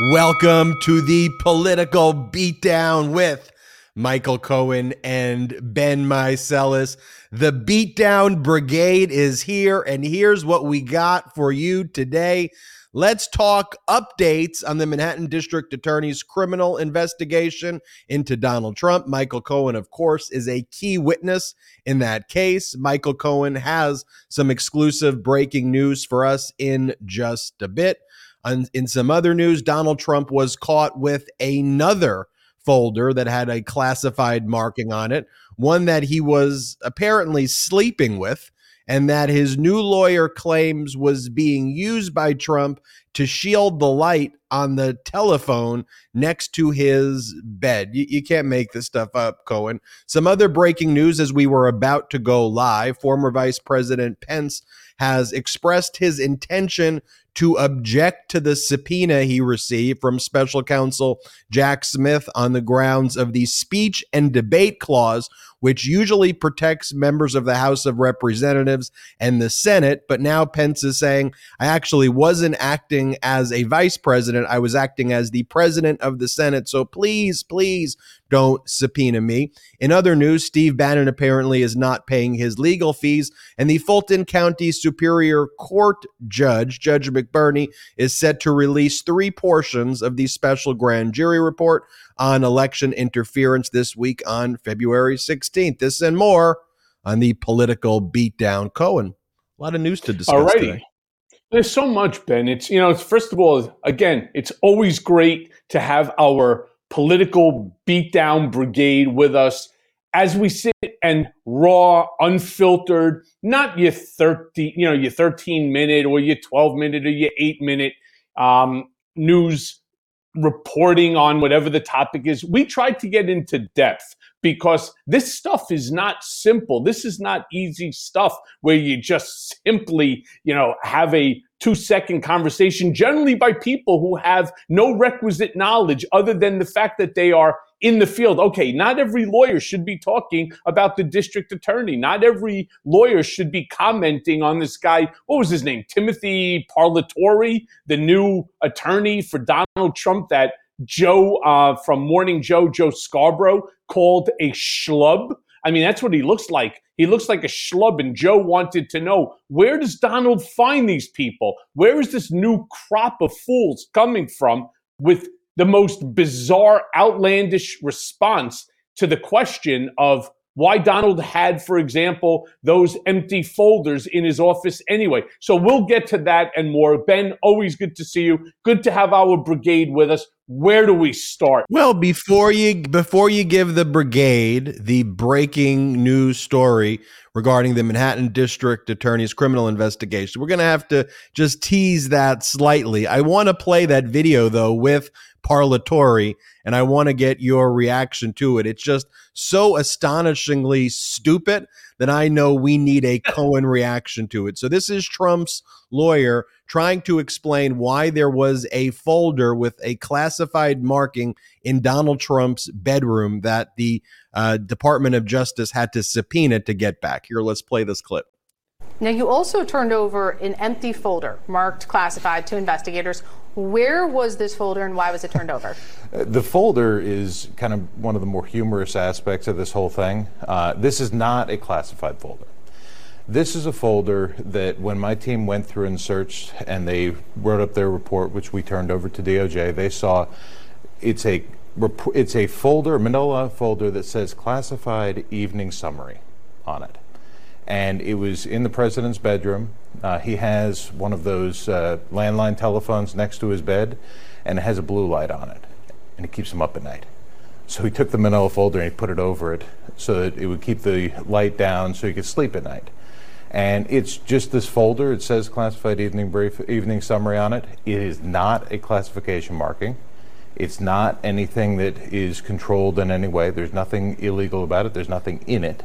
Welcome to the political beatdown with Michael Cohen and Ben Meiselas. The beatdown brigade is here, and here's what we got for you today. Let's talk updates on the Manhattan District Attorney's criminal investigation into Donald Trump. Michael Cohen, of course, is a key witness in that case. Michael Cohen has some exclusive breaking news for us in just a bit. In some other news, Donald Trump was caught with another folder that had a classified marking on it, one that he was apparently sleeping with, and that his new lawyer claims was being used by Trump to shield the light on the telephone next to his bed. You, you, can't make this stuff up, Cohen. Some other breaking news as we were about to go live former Vice President Pence has expressed his intention to object to the subpoena he received from special counsel Jack Smith on the grounds of the speech and debate clause, which usually protects members of the House of Representatives and the Senate. But now Pence is saying, I actually wasn't acting as a vice president, I was acting as the president of the Senate. So please, please don't subpoena me. In other news, Steve Bannon apparently is not paying his legal fees, and the Fulton County Superior Court judge, Judge McBurney, is set to release three portions of the special grand jury report on election interference this week on February 16th. This and more on the political beatdown. Cohen, a lot of news to discuss Alrighty. today. There's so much, Ben. It's you know, it's first of all, again, it's always great to have our political beatdown brigade with us as we sit and raw, unfiltered, not your 30, you know, your 13 minute or your 12 minute or your eight minute um, news reporting on whatever the topic is. We try to get into depth because this stuff is not simple. This is not easy stuff where you just simply, you know, have a two second conversation, generally by people who have no requisite knowledge other than the fact that they are in the field. Okay, not every lawyer should be talking about the district attorney. Not every lawyer should be commenting on this guy. What was his name? Timothy Parlatore, the new attorney for Donald Trump that Joe uh, from Morning Joe, Joe Scarborough, called a schlub. I mean, that's what he looks like. He looks like a schlub. And Joe wanted to know where does Donald find these people? Where is this new crop of fools coming from with the most bizarre, outlandish response to the question of why Donald had, for example, those empty folders in his office anyway. So we'll get to that and more. Ben, always good to see you. Good to have our brigade with us. Where do we start? Well, before you before you give the brigade the breaking news story regarding the Manhattan District Attorney's criminal investigation, we're going to have to just tease that slightly. I want to play that video though with Parlatore, and I want to get your reaction to it. It's just so astonishingly stupid that I know we need a Cohen reaction to it. So this is Trump's lawyer trying to explain why there was a folder with a classified marking in Donald Trump's bedroom that the uh, Department of Justice had to subpoena to get back. Here, let's play this clip. Now, you also turned over an empty folder marked classified to investigators. Where was this folder and why was it turned over? The folder is kind of one of the more humorous aspects of this whole thing. Uh, this is not a classified folder. This is a folder that when my team went through and searched and they wrote up their report, which we turned over to DOJ, they saw it's a it's a folder, manila folder that says classified evening summary on it. And it was in the president's bedroom. Uh, he has one of those uh, landline telephones next to his bed, and it has a blue light on it, and it keeps him up at night. So he took the manila folder and he put it over it so that it would keep the light down so he could sleep at night. And it's just this folder. It says classified evening brief, evening summary on it. It is not a classification marking. It's not anything that is controlled in any way. There's nothing illegal about it. There's nothing in it.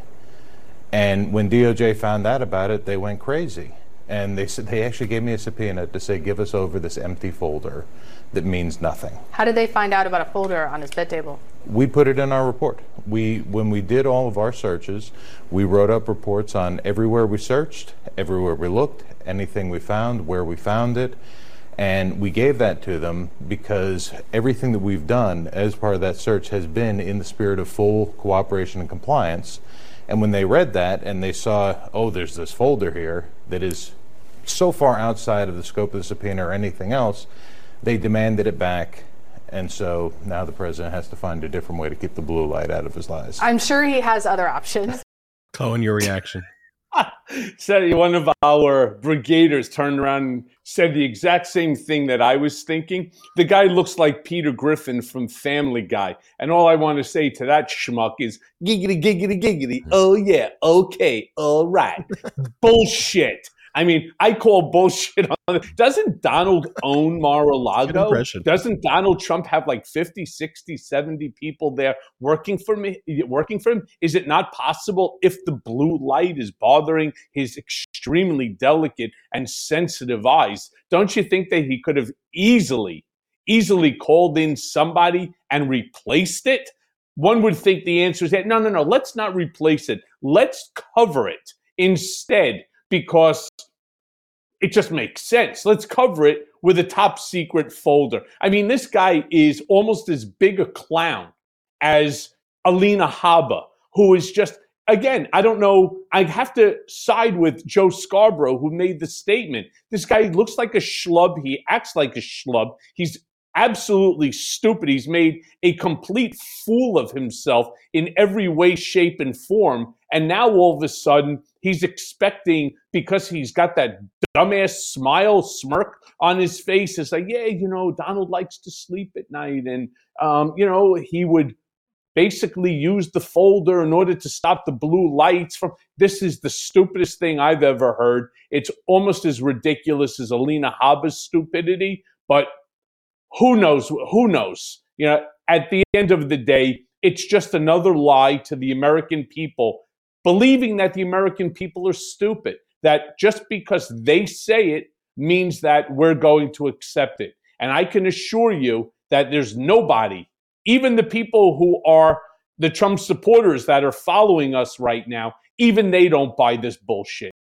And when DOJ found out about it, they went crazy. And they said they actually gave me a subpoena to say, give us over this empty folder that means nothing. How did they find out about a folder on his bed table? We put it in our report. We, when we did all of our searches, we wrote up reports on everywhere we searched, everywhere we looked, anything we found, where we found it, and we gave that to them because everything that we've done as part of that search has been in the spirit of full cooperation and compliance. And when they read that and they saw, oh, there's this folder here that is so far outside of the scope of the subpoena or anything else, they demanded it back. And so now the president has to find a different way to keep the blue light out of his lies. I'm sure he has other options. Cohen, your reaction? said one of our brigaders turned around and said the exact same thing that I was thinking. The guy looks like Peter Griffin from Family Guy. And all I want to say to that schmuck is giggity, giggity, giggity. Oh, yeah. Okay. All right. Bullshit. I mean, I call bullshit on it. Doesn't Donald own Mar-a-Lago? Doesn't Donald Trump have like 50, 60, 70 people there working for me, working for him? Is it not possible if the blue light is bothering his extremely delicate and sensitive eyes? Don't you think that he could have easily, easily called in somebody and replaced it? One would think the answer is that no, no, no, let's not replace it. Let's cover it instead because it just makes sense. Let's cover it with a top secret folder. I mean, this guy is almost as big a clown as Alina Habba, who is just, again, I don't know. I have to side with Joe Scarborough, who made the statement. This guy looks like a schlub. He acts like a schlub. He's absolutely stupid. He's made a complete fool of himself in every way, shape, and form. And now all of a sudden, he's expecting because he's got that dumbass smile, smirk on his face. It's like, yeah, you know, Donald likes to sleep at night. And, um, you know, he would basically use the folder in order to stop the blue lights from. This is the stupidest thing I've ever heard. It's almost as ridiculous as Alina Habba's stupidity, but who knows? Who knows? You know, at the end of the day, it's just another lie to the American people, believing that the American people are stupid, that just because they say it means that we're going to accept it. And I can assure you that there's nobody, even the people who are the Trump supporters that are following us right now, even they don't buy this bullshit.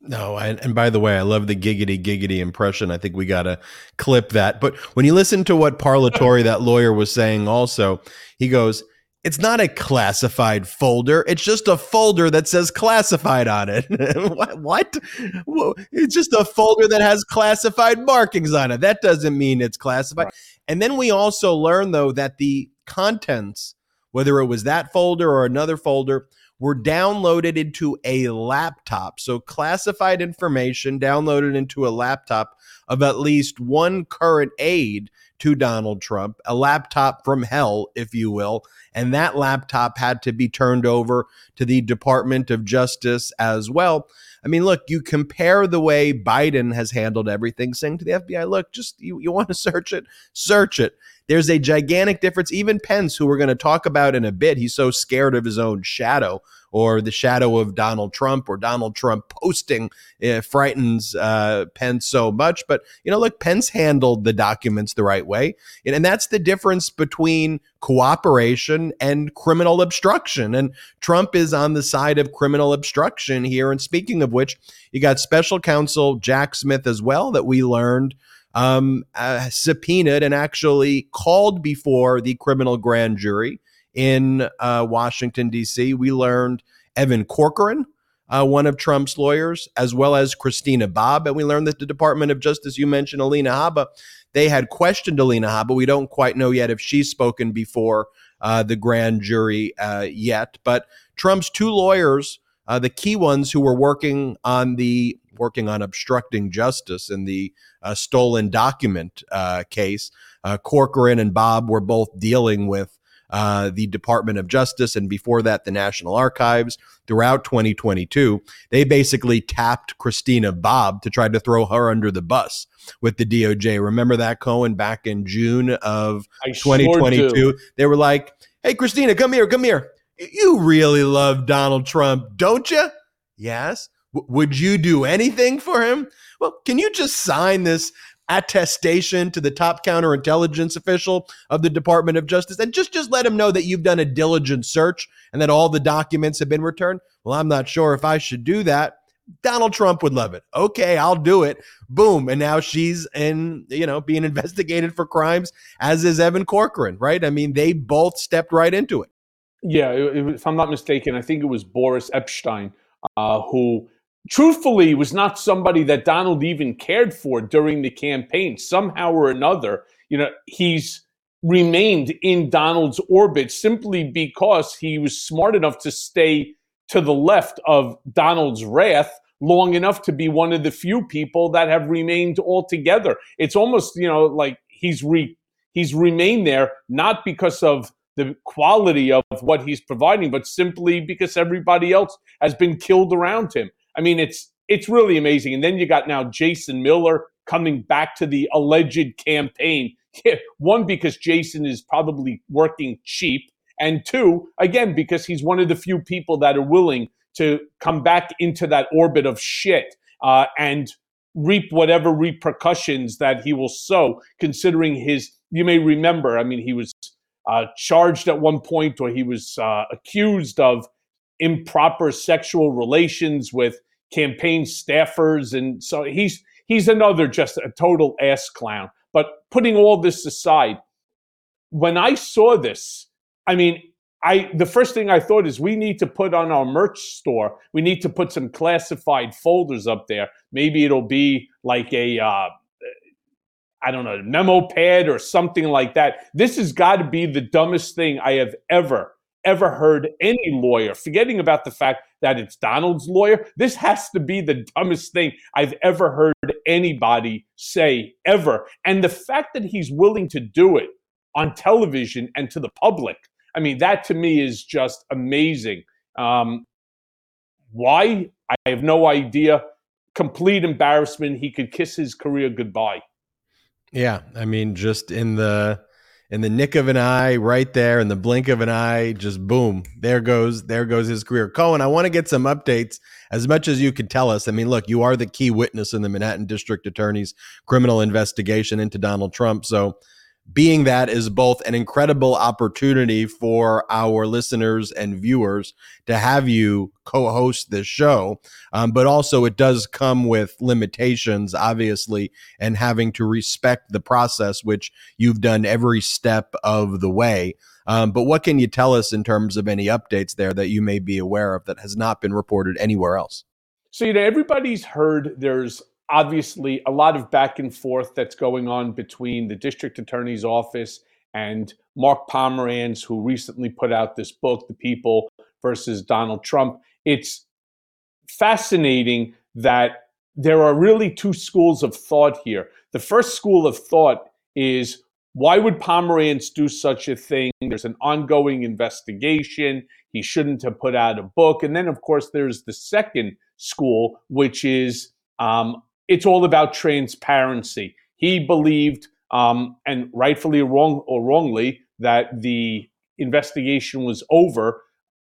No, and, and by the way, I love the giggity giggity impression. I think we got to clip that. But when you listen to what Parlatore, that lawyer, was saying, also, he goes, it's not a classified folder. It's just a folder that says classified on it. what? It's just a folder that has classified markings on it. That doesn't mean it's classified. Right. And then we also learn, though, that the contents, whether it was that folder or another folder, were downloaded into a laptop. So, classified information downloaded into a laptop of at least one current aide to Donald Trump, a laptop from hell, if you will. And that laptop had to be turned over to the Department of Justice as well. I mean, look, you compare the way Biden has handled everything, saying to the FBI, look, just you, you want to search it, search it. There's a gigantic difference. Even Pence, who we're going to talk about in a bit, he's so scared of his own shadow or the shadow of Donald Trump or Donald Trump posting uh, frightens uh, Pence so much. But, you know, look, Pence handled the documents the right way. And, and that's the difference between cooperation and criminal obstruction. And Trump is on the side of criminal obstruction here. And speaking of which, you got special counsel Jack Smith as well that we learned um, uh, subpoenaed and actually called before the criminal grand jury in uh, Washington, D.C. We learned Evan Corcoran, uh, one of Trump's lawyers, as well as Christina Bobb. And we learned that the Department of Justice, you mentioned Alina Habba, they had questioned Alina Habba. We don't quite know yet if she's spoken before uh, the grand jury uh, yet. But Trump's two lawyers, uh, the key ones who were working on the working on obstructing justice in the uh, stolen document uh, case, Corcoran and Bobb were both dealing with uh, the Department of Justice, and before that, the National Archives throughout 2022. They basically tapped Christina Bobb to try to throw her under the bus with the DOJ. Remember that, Cohen, back in June of I 2022? do. they were like, hey, Christina, come here, come here. You really love Donald Trump, don't you? Yes. Would you do anything for him? Well, can you just sign this attestation to the top counterintelligence official of the Department of Justice and just just let him know that you've done a diligent search and that all the documents have been returned? Well, I'm not sure if I should do that. Donald Trump would love it. Okay, I'll do it. Boom. And now she's in, you know, being investigated for crimes, as is Evan Corcoran, right? I mean, they both stepped right into it. Yeah, if I'm not mistaken, I think it was Boris Epshteyn uh, who, truthfully, was not somebody that Donald even cared for during the campaign. Somehow or another, you know, he's remained in Donald's orbit simply because he was smart enough to stay to the left of Donald's wrath long enough to be one of the few people that have remained altogether. It's almost, you know, like he's re he's remained there not because of the quality of what he's providing, but simply because everybody else has been killed around him. I mean, it's it's really amazing. And then you got now Jason Miller coming back to the alleged campaign. One, because Jason is probably working cheap, and two, again, because he's one of the few people that are willing to come back into that orbit of shit uh, and reap whatever repercussions that he will sow, considering his. You may remember, I mean, he was uh, charged at one point, or he was uh, accused of improper sexual relations with campaign staffers, and so he's he's another just a total ass clown. But putting all this aside, when I saw this, I mean, I the first thing I thought is we need to put on our merch store. We need to put some classified folders up there. Maybe it'll be like a uh, I don't know, memo pad or something like that. This has got to be the dumbest thing I have ever, ever heard any lawyer, forgetting about the fact that it's Donald's lawyer. This has to be the dumbest thing I've ever heard anybody say ever. And the fact that he's willing to do it on television and to the public, I mean, that to me is just amazing. Um, why? I have no idea. Complete embarrassment. He could kiss his career goodbye. Yeah, I mean, just in the in the nick of an eye, right there, in the blink of an eye, just boom, there goes there goes his career. Cohen, I want to get some updates as much as you can tell us. I mean, look, you are the key witness in the Manhattan District Attorney's criminal investigation into Donald Trump, so being that is both an incredible opportunity for our listeners and viewers to have you co-host this show um, but also it does come with limitations obviously and having to respect the process which you've done every step of the way. Um, but what can you tell us in terms of any updates there that you may be aware of that has not been reported anywhere else? So, you know, everybody's heard there's obviously a lot of back and forth that's going on between the district attorney's office and Mark Pomerantz, who recently put out this book, The People versus Donald Trump. It's fascinating that there are really two schools of thought here. The first school of thought is why would Pomerantz do such a thing? There's an ongoing investigation. He shouldn't have put out a book. And then, of course, there's the second school, which is um, it's all about transparency. He believed, um, and rightfully wrong or wrongly, that the investigation was over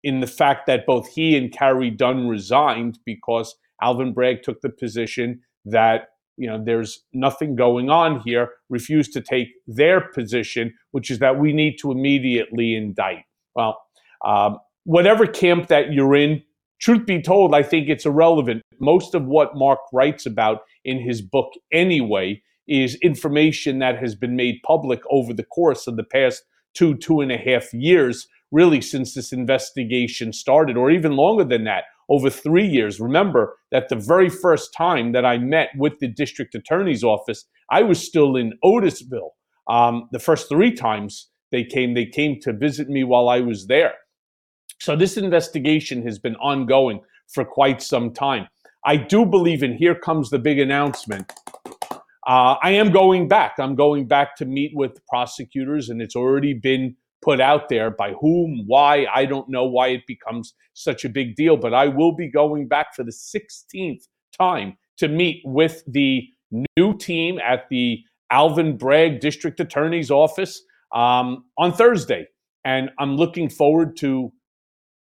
in the fact that both he and Carey Dunne resigned because Alvin Bragg took the position that you know there's nothing going on here, refused to take their position, which is that we need to immediately indict. Well, um, whatever camp that you're in, truth be told, I think it's irrelevant. Most of what Mark writes about in his book, anyway, is information that has been made public over the course of the past two, two and a half years, really since this investigation started, or even longer than that, over three years. Remember that the very first time that I met with the district attorney's office, I was still in Otisville. Um, the first three times they came, they came to visit me while I was there. So this investigation has been ongoing for quite some time. I do believe, and here comes the big announcement. Uh, I am going back. I'm going back to meet with prosecutors, and it's already been put out there by whom, why, I don't know why it becomes such a big deal, but I will be going back for the 16th time to meet with the new team at the Alvin Bragg District Attorney's Office um, on Thursday. And I'm looking forward to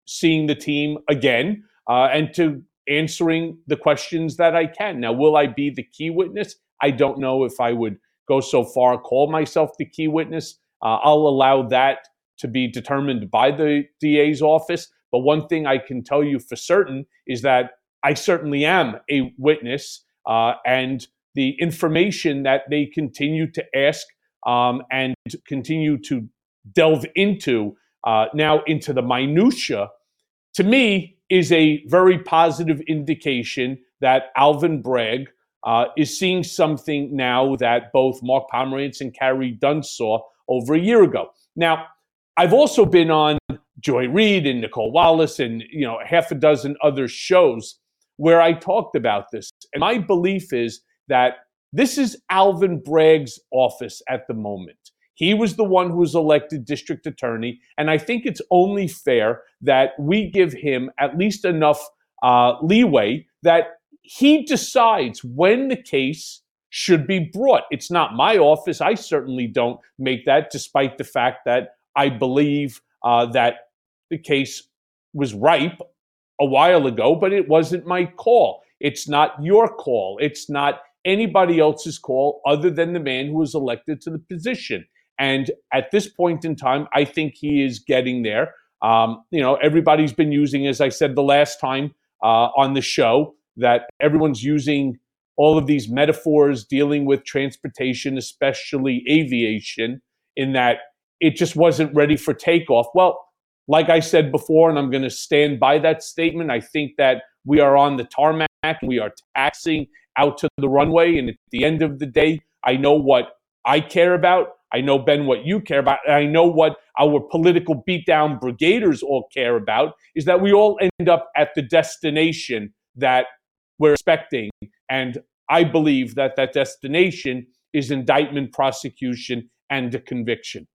seeing the team again uh, and to answering the questions that I can. Now, will I be the key witness? I don't know if I would go so far, call myself the key witness. Uh, I'll allow that to be determined by the DA's office. But one thing I can tell you for certain is that I certainly am a witness, uh, and the information that they continue to ask um, and continue to delve into uh, now into the minutia, to me is a very positive indication that Alvin Bragg uh, is seeing something now that both Mark Pomerantz and Carey Dunne saw over a year ago. Now, I've also been on Joy Reid and Nicolle Wallace and you know half a dozen other shows where I talked about this. And my belief is that this is Alvin Bragg's office at the moment. He was the one who was elected district attorney. And I think it's only fair that we give him at least enough uh, leeway that he decides when the case should be brought. It's not my office. I certainly don't make that, despite the fact that I believe uh, that the case was ripe a while ago, but it wasn't my call. It's not your call. It's not anybody else's call other than the man who was elected to the position. And at this point in time, I think he is getting there. Um, you know, everybody's been using, as I said the last time uh, on the show, that everyone's using all of these metaphors dealing with transportation, especially aviation, in that it just wasn't ready for takeoff. Well, like I said before, and I'm going to stand by that statement, I think that we are on the tarmac, we are taxing out to the runway. And at the end of the day, I know what I care about. I know, Ben, what you care about. And I know what our political beatdown brigaders all care about is that we all end up at the destination that we're expecting. And I believe that that destination is indictment, prosecution, and a conviction.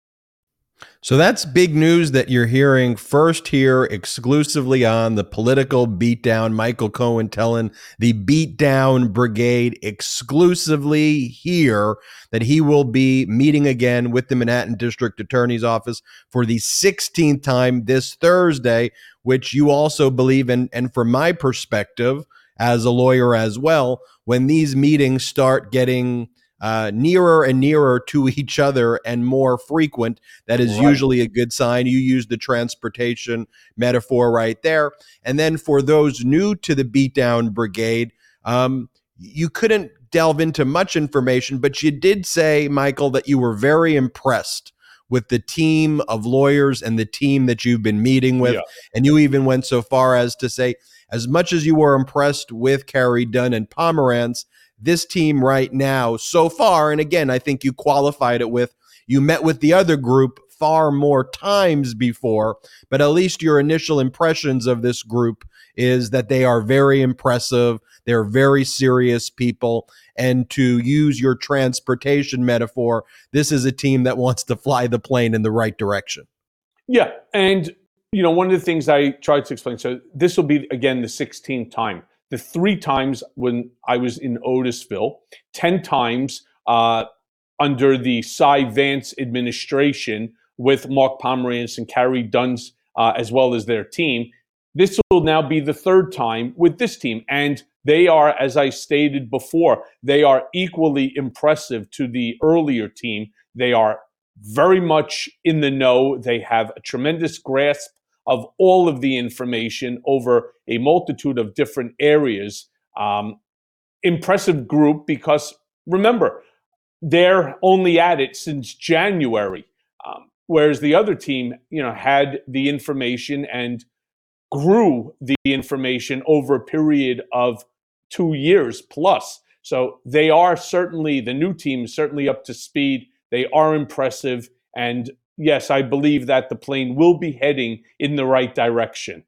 So that's big news that you're hearing first here exclusively on the political beatdown. Michael Cohen telling the beatdown brigade exclusively here that he will be meeting again with the Manhattan District Attorney's Office for the 16th time this Thursday, which you also believe in. And from my perspective, as a lawyer as well, when these meetings start getting uh, nearer and nearer to each other and more frequent. That is right. usually a good sign. You use the transportation metaphor right there. And then for those new to the beatdown brigade, um, you couldn't delve into much information, but you did say, Michael, that you were very impressed with the team of lawyers and the team that you've been meeting with. Yeah. And you even went so far as to say, as much as you were impressed with Carey Dunne and Pomerantz, this team right now so far, and again, I think you qualified it with you met with the other group far more times before, but at least your initial impressions of this group is that they are very impressive. They're very serious people. And to use your transportation metaphor, this is a team that wants to fly the plane in the right direction. Yeah. And, you know, one of the things I tried to explain so this will be, again, the 16th time the three times when I was in Otisville, 10 times uh, under the Cy Vance administration with Mark Pomerantz and Carey Dunne's, uh, as well as their team. This will now be the third time with this team. And they are, as I stated before, they are equally impressive to the earlier team. They are very much in the know. They have a tremendous grasp of all of the information over a multitude of different areas. Um, impressive group because remember, they're only at it since January, um, whereas the other team, you know, had the information and grew the information over a period of two years plus. So they are certainly the new team, is certainly up to speed. They are impressive, and yes, I believe that the plane will be heading in the right direction.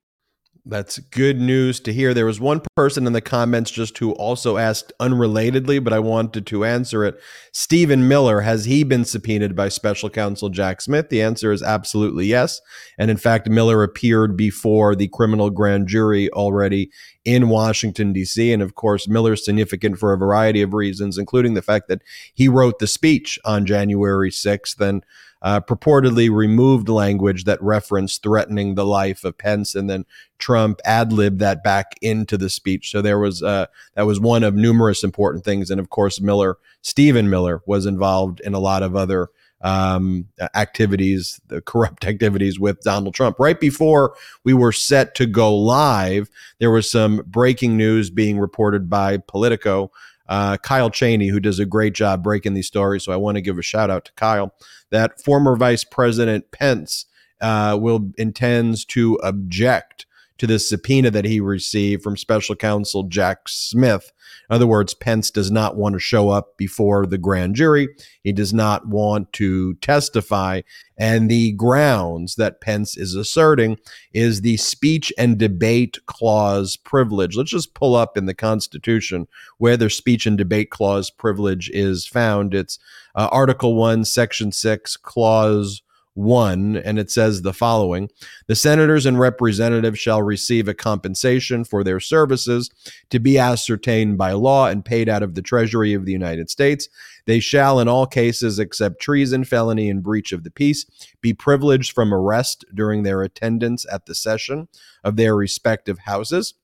That's good news to hear. There was one person in the comments just who also asked unrelatedly, but I wanted to answer it. Stephen Miller, has he been subpoenaed by special counsel Jack Smith? The answer is absolutely yes. And in fact, Miller appeared before the criminal grand jury already in Washington, D.C. And of course, Miller's significant for a variety of reasons, including the fact that he wrote the speech on January 6th. And uh, purportedly removed language that referenced threatening the life of Pence, and then Trump ad libbed that back into the speech. So there was uh, that was one of numerous important things, and of course Miller, Stephen Miller, was involved in a lot of other um, activities, the corrupt activities with Donald Trump. Right before we were set to go live, there was some breaking news being reported by Politico uh, Kyle Cheney, who does a great job breaking these stories. So I want to give a shout out to Kyle. That former Vice President Pence uh, will intends to object to the subpoena that he received from special counsel Jack Smith. In other words, Pence does not want to show up before the grand jury. He does not want to testify. And the grounds that Pence is asserting is the speech and debate clause privilege. Let's just pull up in the Constitution where the speech and debate clause privilege is found. It's uh, Article 1, Section 6, Clause 1, and it says the following The senators and representatives shall receive a compensation for their services to be ascertained by law and paid out of the Treasury of the United States. They shall, in all cases except treason, felony, and breach of the peace, be privileged from arrest during their attendance at the session of their respective houses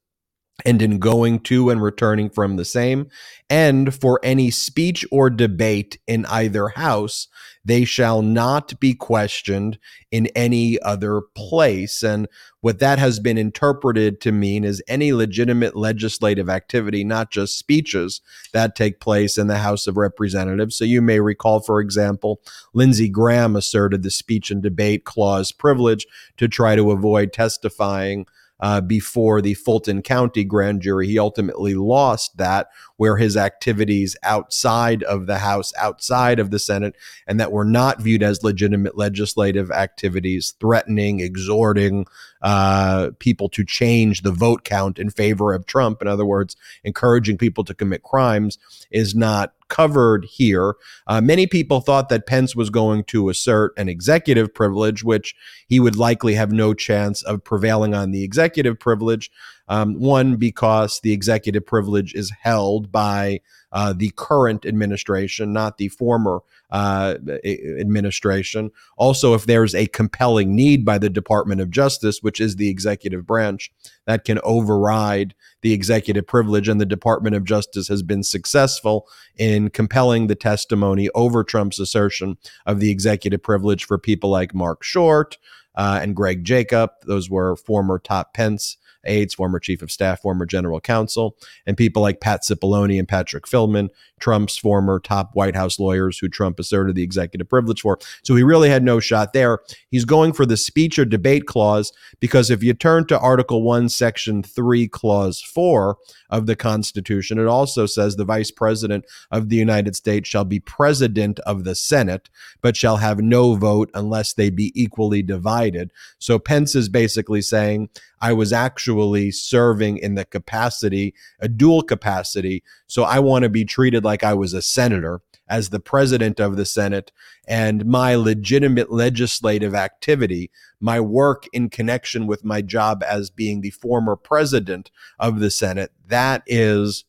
and in going to and returning from the same, and for any speech or debate in either house, they shall not be questioned in any other place. And what that has been interpreted to mean is any legitimate legislative activity, not just speeches that take place in the House of Representatives. So you may recall, for example, Lindsey Graham asserted the speech and debate clause privilege to try to avoid testifying uh, before the Fulton County grand jury. He ultimately lost that, where his activities outside of the House, outside of the Senate, and that were not viewed as legitimate legislative activities, threatening, exhorting uh, people to change the vote count in favor of Trump. In other words, encouraging people to commit crimes is not covered here. Uh, many people thought that Pence was going to assert an executive privilege, which he would likely have no chance of prevailing on the executive privilege. Um, one, because the executive privilege is held by uh, the current administration, not the former uh, administration. Also, if there's a compelling need by the Department of Justice, which is the executive branch, that can override the executive privilege. And the Department of Justice has been successful in compelling the testimony over Trump's assertion of the executive privilege for people like Marc Short. Uh, and Greg Jacob. Those were former top Pence aides, former chief of staff, former general counsel, and people like Pat Cipollone and Patrick Philbin, Trump's former top White House lawyers who Trump asserted the executive privilege for. So he really had no shot there. He's going for the speech or debate clause because if you turn to Article 1, Section 3, Clause 4 of the Constitution, it also says the vice president of the United States shall be president of the Senate, but shall have no vote unless they be equally divided. So Pence is basically saying, I was actually serving in the capacity, a dual capacity. So I want to be treated like I was a senator as the president of the Senate and my legitimate legislative activity, my work in connection with my job as being the former president of the Senate, that is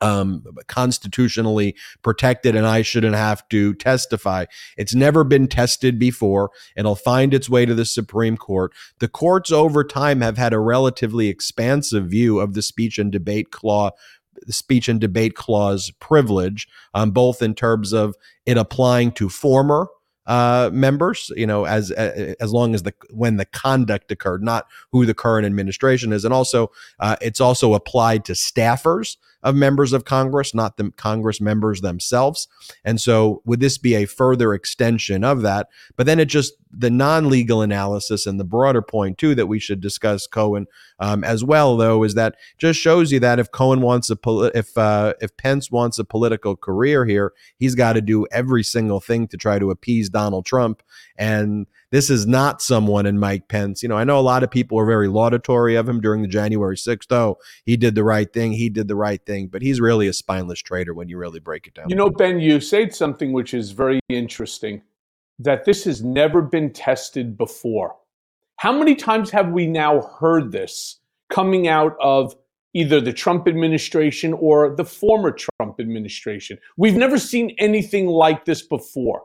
um, constitutionally protected and I shouldn't have to testify. It's never been tested before. It'll find its way to the Supreme Court. The courts over time have had a relatively expansive view of the speech and debate clause speech and debate clause privilege, um, both in terms of it applying to former uh, members, you know, as as long as the when the conduct occurred, not who the current administration is, and also uh, it's also applied to staffers of members of Congress, not the Congress members themselves. And so, would this be a further extension of that? But then it just the non-legal analysis and the broader point too that we should discuss Cohen um, as well, though, is that just shows you that if Cohen wants a poli- if uh, if Pence wants a political career here, he's got to do every single thing to try to appease Donald Trump and This is not someone in Mike Pence. You know, I know a lot of people were very laudatory of him during the January 6th. Oh, he did the right thing. He did the right thing. But he's really a spineless traitor when you really break it down. You know, Ben, you said something which is very interesting that this has never been tested before. How many times have we now heard this coming out of either the Trump administration or the former Trump administration? We've never seen anything like this before.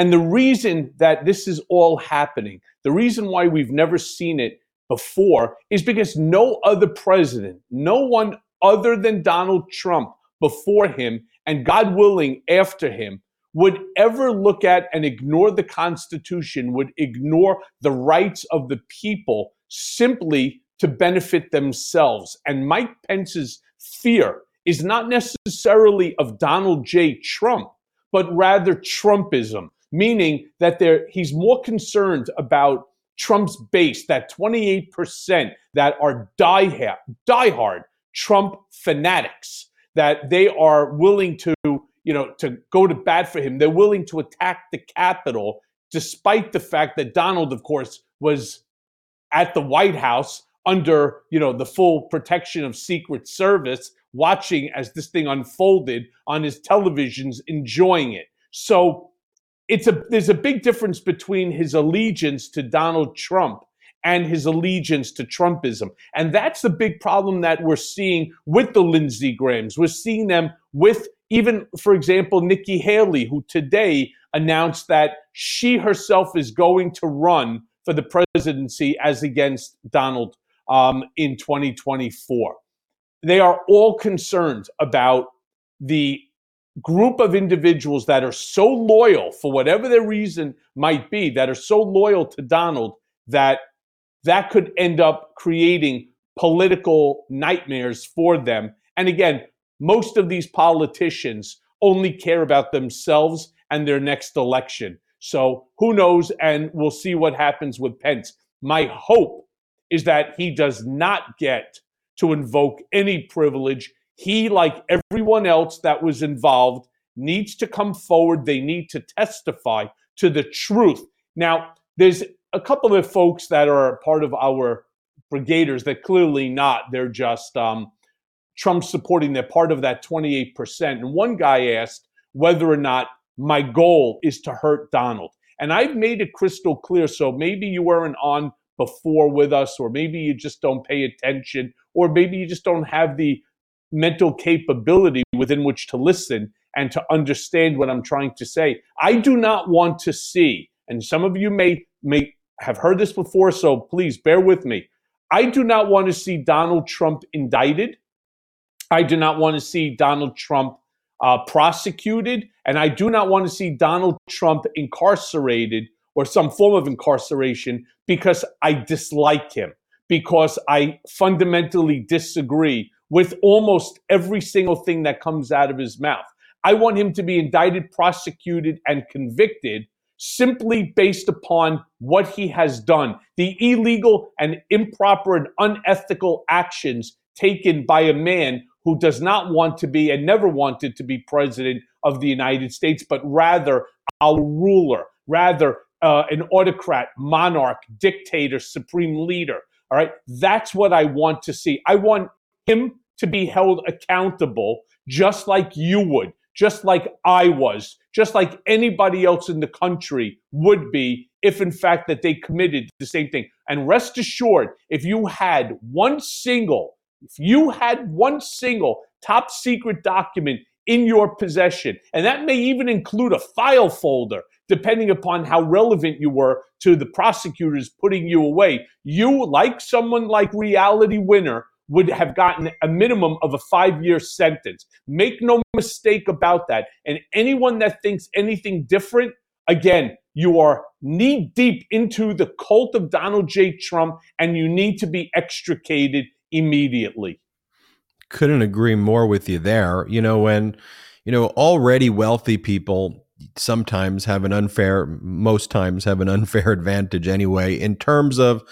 And the reason that this is all happening, the reason why we've never seen it before is because no other president, no one other than Donald Trump before him, and God willing, after him, would ever look at and ignore the Constitution, would ignore the rights of the people simply to benefit themselves. And Mike Pence's fear is not necessarily of Donald J. Trump, but rather Trumpism, meaning that there, he's more concerned about Trump's base, that 28% that are diehard, diehard Trump fanatics, that they are willing to you know, to go to bat for him. They're willing to attack the Capitol, despite the fact that Donald, of course, was at the White House under, you know, the full protection of Secret Service, watching as this thing unfolded on his televisions, enjoying it. So it's a there's a big difference between his allegiance to Donald Trump and his allegiance to Trumpism. And that's the big problem that we're seeing with the Lindsey Grahams. We're seeing them with even, for example, Nikki Haley, who today announced that she herself is going to run for the presidency as against Donald um, in 2024. They are all concerned about the group of individuals that are so loyal, for whatever their reason might be, that are so loyal to Donald that that could end up creating political nightmares for them. And again, most of these politicians only care about themselves and their next election. So who knows? And we'll see what happens with Pence. My hope is that he does not get to invoke any privilege. He, like everyone else that was involved, needs to come forward. They need to testify to the truth. Now, there's a couple of folks that are part of our brigaders that clearly not. They're just um, Trump supporting they're part of that 28%. And one guy asked whether or not my goal is to hurt Donald. And I've made it crystal clear. So maybe you weren't on before with us, or maybe you just don't pay attention, or maybe you just don't have the mental capability within which to listen and to understand what I'm trying to say. I do not want to see, and some of you may may have heard this before, so please bear with me. I do not want to see Donald Trump indicted. I do not want to see Donald Trump uh, prosecuted, and I do not want to see Donald Trump incarcerated or some form of incarceration because I dislike him, because I fundamentally disagree with almost every single thing that comes out of his mouth. I want him to be indicted, prosecuted, and convicted simply based upon what he has done, the illegal and improper and unethical actions taken by a man who does not want to be and never wanted to be president of the United States, but rather our ruler, rather uh, an autocrat, monarch, dictator, supreme leader. All right. That's what I want to see. I want him to be held accountable just like you would, just like I was, just like anybody else in the country would be if in fact that they committed the same thing. And rest assured, if you had one single if you had one single top secret document in your possession, and that may even include a file folder, depending upon how relevant you were to the prosecutors putting you away, you, like someone like Reality Winner, would have gotten a minimum of a five year sentence. Make no mistake about that. And anyone that thinks anything different, again, you are knee deep into the cult of Donald J. Trump and you need to be extricated immediately. Couldn't agree more with you there. You know, when, you know, already wealthy people sometimes have an unfair, most times have an unfair advantage anyway, in terms of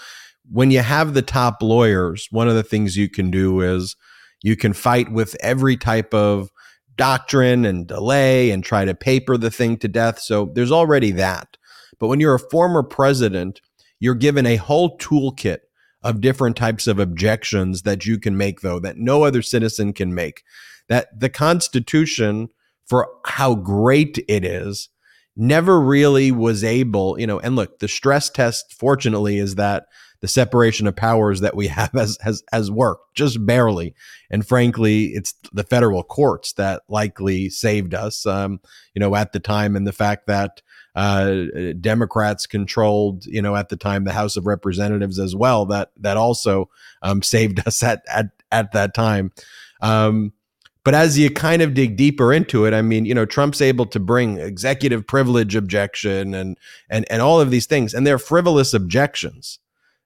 when you have the top lawyers, one of the things you can do is you can fight with every type of doctrine and delay and try to paper the thing to death. So there's already that. But when you're a former president, you're given a whole toolkit of different types of objections that you can make, though, that no other citizen can make. That the Constitution, for how great it is, never really was able, you know, and look, the stress test, fortunately, is that the separation of powers that we have has has has worked just barely, and frankly, it's the federal courts that likely saved us. Um, you know, at the time, and the fact that uh, Democrats controlled, you know, at the time the House of Representatives as well. That that also um, saved us at at at that time. Um, but as you kind of dig deeper into it, I mean, you know, Trump's able to bring executive privilege objection and and and all of these things, and they're frivolous objections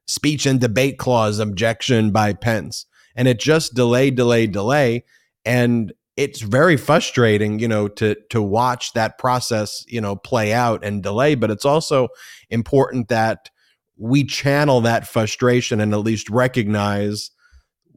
speech and debate clause objection by Pence. And it just delay, delay, delay. And it's very frustrating, you know, to to watch that process, you know, play out and delay. But it's also important that we channel that frustration and at least recognize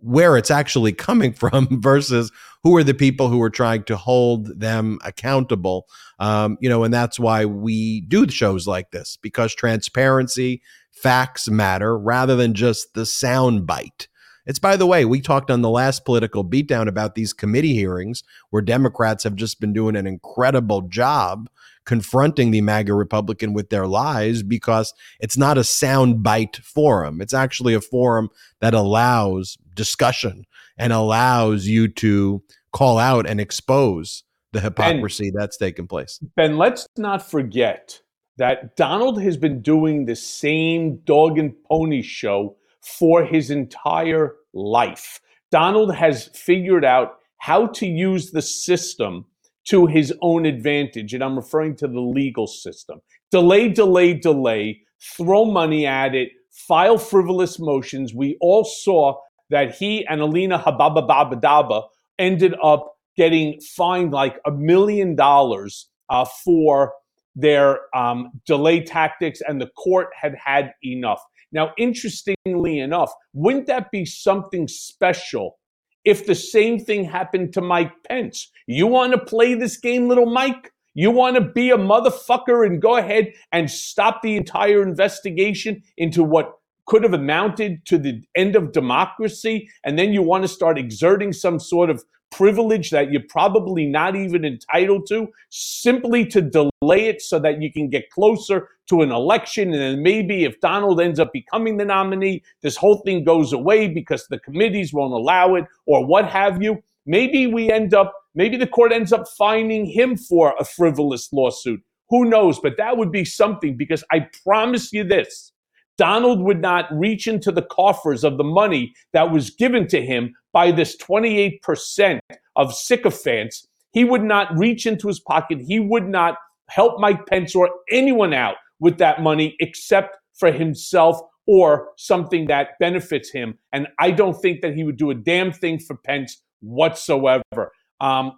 where it's actually coming from versus who are the people who are trying to hold them accountable um, you know and that's why we do shows like this because transparency facts matter rather than just the sound bite. It's by the way, we talked on the last political beatdown about these committee hearings where Democrats have just been doing an incredible job confronting the MAGA Republican with their lies because it's not a sound bite forum. It's actually a forum that allows discussion and allows you to call out and expose the hypocrisy ben, that's taken place. Ben, let's not forget that Donald has been doing the same dog and pony show for his entire life. Donald has figured out how to use the system to his own advantage. And I'm referring to the legal system. Delay, delay, delay, throw money at it, file frivolous motions. We all saw that he and Alina Habba ended up getting fined like a million dollars uh, for their um, delay tactics, and the court had had enough. Now, interestingly enough, wouldn't that be something special if the same thing happened to Mike Pence? You want to play this game, little Mike? You want to be a motherfucker and go ahead and stop the entire investigation into what could have amounted to the end of democracy, and then you want to start exerting some sort of privilege that you're probably not even entitled to simply to delay it so that you can get closer to an election. And then maybe if Donald ends up becoming the nominee, this whole thing goes away because the committees won't allow it or what have you. Maybe we end up, maybe the court ends up finding him for a frivolous lawsuit. Who knows? But that would be something because I promise you this Donald would not reach into the coffers of the money that was given to him by this 28% of sycophants. He would not reach into his pocket. He would not help Mike Pence or anyone out with that money except for himself or something that benefits him. And I don't think that he would do a damn thing for Pence whatsoever. Um,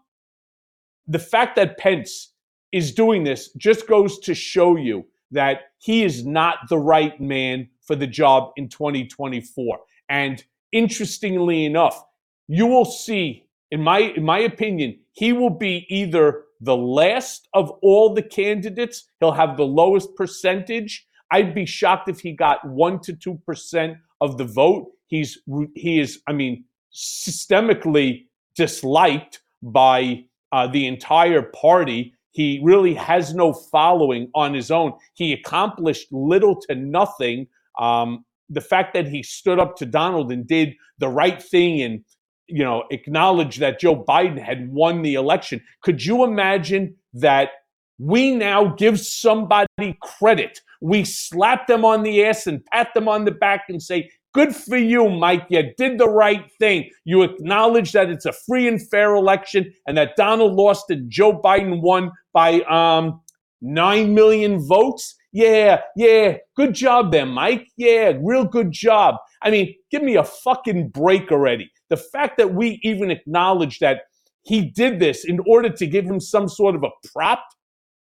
the fact that Pence is doing this just goes to show you that he is not the right man for the job in 2024. And interestingly enough, you will see, in my in my opinion, he will be either the last of all the candidates. He'll have the lowest percentage. I'd be shocked if he got one to two percent of the vote. He's he is, I mean, systemically disliked by uh, the entire party. He really has no following on his own. He accomplished little to nothing. Um, the fact that he stood up to Donald and did the right thing and you know acknowledged that Joe Biden had won the election. Could you imagine that we now give somebody credit? We slap them on the ass and pat them on the back and say, Good for you, Mike. You did the right thing. You acknowledge that it's a free and fair election and that Donald lost and Joe Biden won by um, 9 million votes. Yeah, yeah. Good job there, Mike. Yeah, real good job. I mean, give me a fucking break already. The fact that we even acknowledge that he did this in order to give him some sort of a prop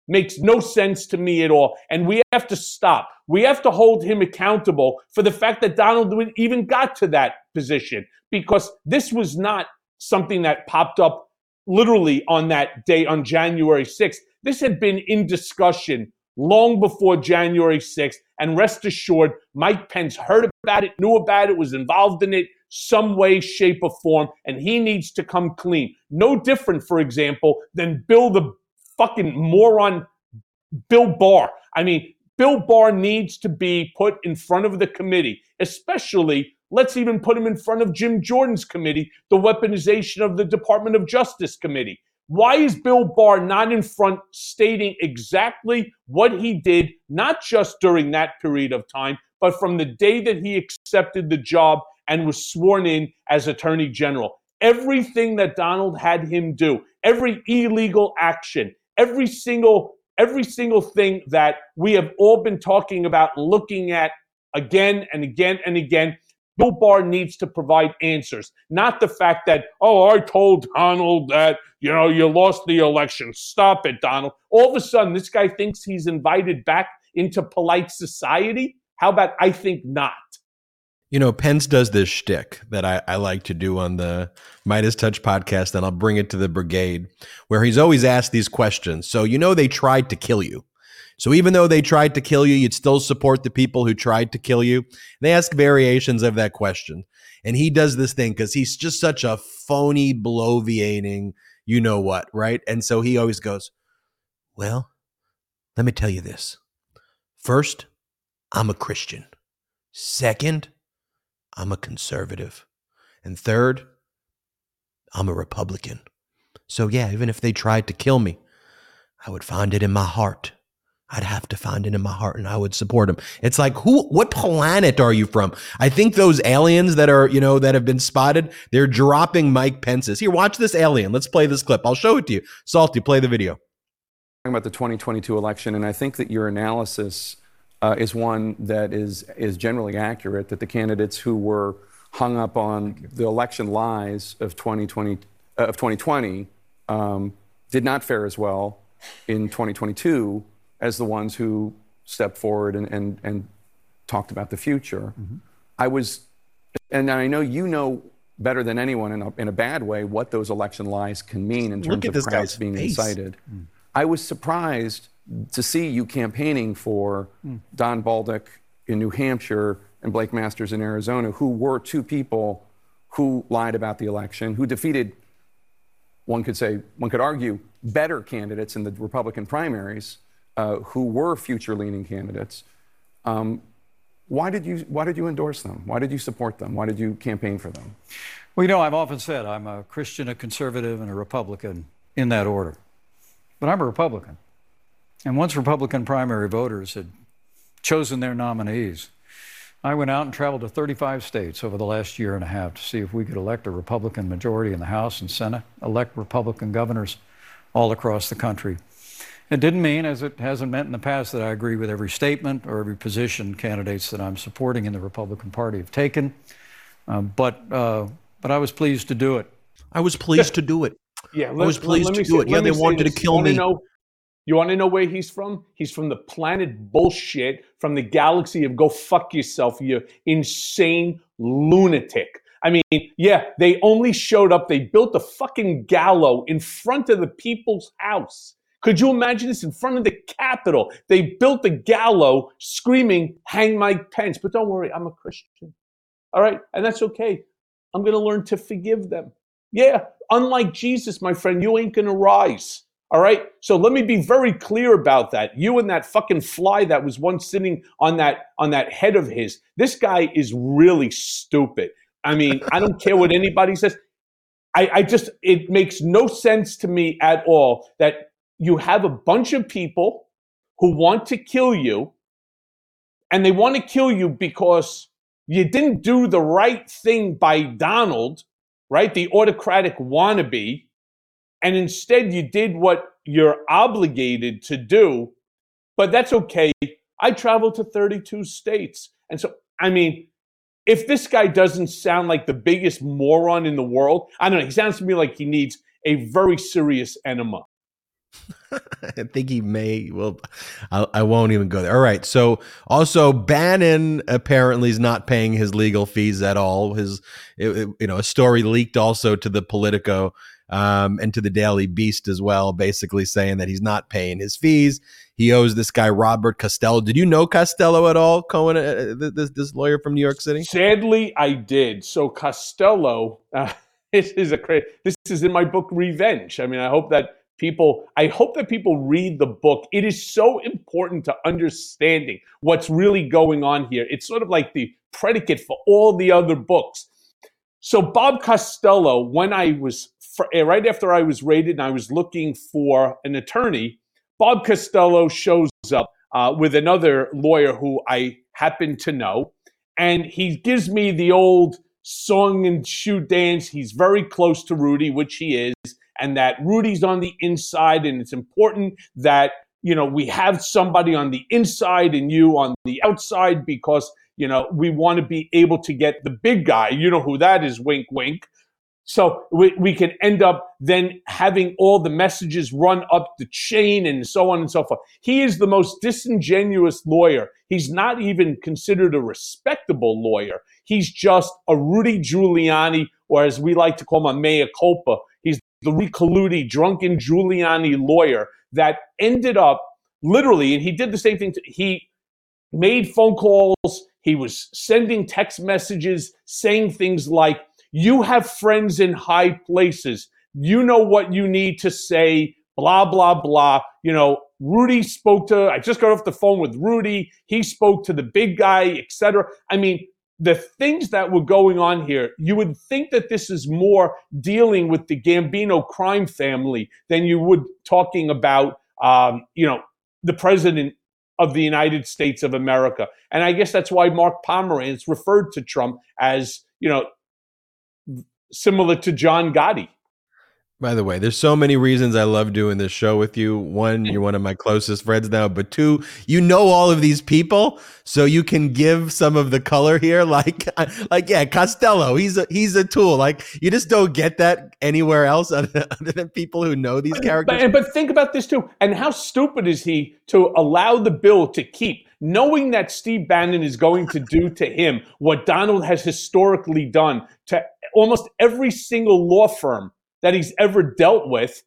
makes no sense to me at all. And we have to stop. We have to hold him accountable for the fact that Donald even got to that position because this was not something that popped up literally on that day on January 6th. This had been in discussion long before January 6th. And rest assured, Mike Pence heard about it, knew about it, was involved in it some way, shape, or form, and he needs to come clean. No different, for example, than Bill the fucking moron, Bill Barr. I mean, Bill Barr needs to be put in front of the committee, especially let's even put him in front of Jim Jordan's committee, the weaponization of the Department of Justice committee. Why is Bill Barr not in front stating exactly what he did, not just during that period of time, but from the day that he accepted the job and was sworn in as Attorney General? Everything that Donald had him do, every illegal action, every single every single thing that we have all been talking about looking at again and again and again Bill Barr needs to provide answers, not the fact that, oh, I told Donald that, you know, you lost the election. Stop it, Donald. All of a sudden, this guy thinks he's invited back into polite society. How about I think not? You know, Pence does this shtick that I, I like to do on the MeidasTouch podcast, and I'll bring it to the brigade, where he's always asked these questions. So, you know, they tried to kill you. So even though they tried to kill you, you'd still support the people who tried to kill you. They ask variations of that question. And he does this thing because he's just such a phony, bloviating, you know what, right? And so he always goes, Well, let me tell you this. First, I'm a Christian. Second, I'm a conservative. And third, I'm a Republican. So, yeah, even if they tried to kill me, I would find it in my heart I'd have to find it in my heart and I would support him. It's like, who, what planet are you from? I think those aliens that are, you know, that have been spotted, they're dropping Mike Pence's. Here, watch this alien. Let's play this clip. I'll show it to you. Salty, play the video. Talking About the 2022 election, and I think that your analysis uh, is one that is, is generally accurate, that the candidates who were hung up on the election lies of 2020, uh, of 2020 um, did not fare as well in 2022 as the ones who stepped forward and, and, and talked about the future. Mm-hmm. I was, and I know you know better than anyone in a, in a bad way what those election lies can mean in terms of crowds being face. incited. Mm. I was surprised to see you campaigning for mm. Don Bolduc in New Hampshire and Blake Masters in Arizona, who were two people who lied about the election, who defeated, one could say, one could argue, better candidates in the Republican primaries uh, who were future-leaning candidates. Um, why did you Why did you endorse them? Why did you support them? Why did you campaign for them? Well, you know, I've often said I'm a Christian, a conservative, and a Republican in that order. But I'm a Republican. And once Republican primary voters had chosen their nominees, I went out and traveled to 35 states over the last year and a half to see if we could elect a Republican majority in the House and Senate, elect Republican governors all across the country. It didn't mean, as it hasn't meant in the past, that I agree with every statement or every position candidates that I'm supporting in the Republican Party have taken. Um, but uh, but I was pleased to do it. I was pleased to do it. Yeah, let, I was pleased let, let to do say, it. Yeah, they wanted to kill me. Know, you want to know where he's from? He's from the planet bullshit, from the galaxy of go fuck yourself, you insane lunatic. I mean, yeah, they only showed up. They built a fucking gallows in front of the people's house could you imagine this in front of the Capitol? They built the gallows screaming, Hang Mike Pence. But don't worry, I'm a Christian. All right. And that's okay. I'm going to learn to forgive them. Yeah. Unlike Jesus, my friend, you ain't going to rise. All right. So let me be very clear about that. You and that fucking fly that was once sitting on that on that head of his. This guy is really stupid. I mean, I don't care what anybody says. I, I just it makes no sense to me at all that you have a bunch of people who want to kill you, and they want to kill you because you didn't do the right thing by Donald, right? The autocratic wannabe, and instead you did what you're obligated to do. But that's okay. I traveled to 32 states. And so, I mean, if this guy doesn't sound like the biggest moron in the world, I don't know, he sounds to me like he needs a very serious enema. I think he may. Well, I, I, won't even go there. All right. So also Bannon apparently is not paying his legal fees at all. His, it, it, you know, a story leaked also to the Politico um, and to the Daily Beast as well, basically saying that he's not paying his fees. He owes this guy Robert Costello. Did you know Costello at all, Cohen? Uh, uh this this lawyer from New York City. Sadly, I did. So Costello, uh, this is a crazy. This is in my book Revenge. I mean, I hope that people i hope that people read the book it is so important to understanding what's really going on here it's sort of like the predicate for all the other books so bob costello when i was eh, right after i was raided and i was looking for an attorney bob costello shows up uh, with another lawyer who i happen to know and he gives me the old song and shoe dance he's very close to rudy which he is and that Rudy's on the inside, and it's important that you know we have somebody on the inside and you on the outside because you know we want to be able to get the big guy. You know who that is? Wink, wink. So we, we can end up then having all the messages run up the chain and so on and so forth. He is the most disingenuous lawyer. He's not even considered a respectable lawyer. He's just a Rudy Giuliani, or as we like to call him, a mea culpa He's the Ricoludi drunken Giuliani lawyer that ended up literally, and he did the same thing. To, he made phone calls. He was sending text messages saying things like, You have friends in high places. You know what you need to say, blah, blah, blah. You know, Rudy spoke to, I just got off the phone with Rudy. He spoke to the big guy, etc. I mean, the things that were going on here, you would think that this is more dealing with the Gambino crime family than you would talking about, um, you know, the president of the United States of America. And I guess that's why Mark Pomerantz referred to Trump as, you know, similar to John Gotti. By the way, there's so many reasons I love doing this show with you. One, you're one of my closest friends now, but two, you know all of these people, so you can give some of the color here. Like, like yeah, Costello, he's a he's a tool. Like, you just don't get that anywhere else other, than people who know these characters. But, but think about this too. And how stupid is he to allow the bill to keep, knowing that Steve Bannon is going to do to him what Donald has historically done to almost every single law firm that he's ever dealt with.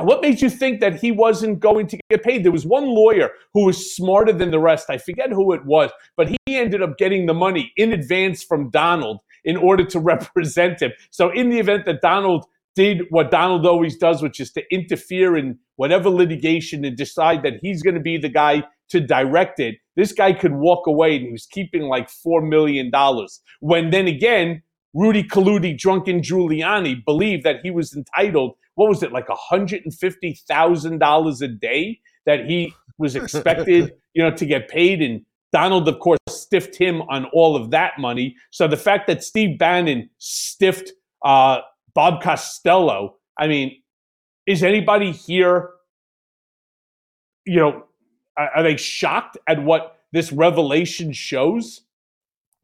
What made you think that he wasn't going to get paid? There was one lawyer who was smarter than the rest. I forget who it was, but he ended up getting the money in advance from Donald in order to represent him. So, in the event that Donald did what Donald always does, which is to interfere in whatever litigation and decide that he's going to be the guy to direct it, this guy could walk away and he was keeping like $4 million. When then again, Rudy Colludi, drunken Giuliani, believed that he was entitled, what was it, like $150,000 a day that he was expected, you know, to get paid. And Donald, of course, stiffed him on all of that money. So the fact that Steve Bannon stiffed uh, Bob Costello, I mean, is anybody here, you know, are they shocked at what this revelation shows?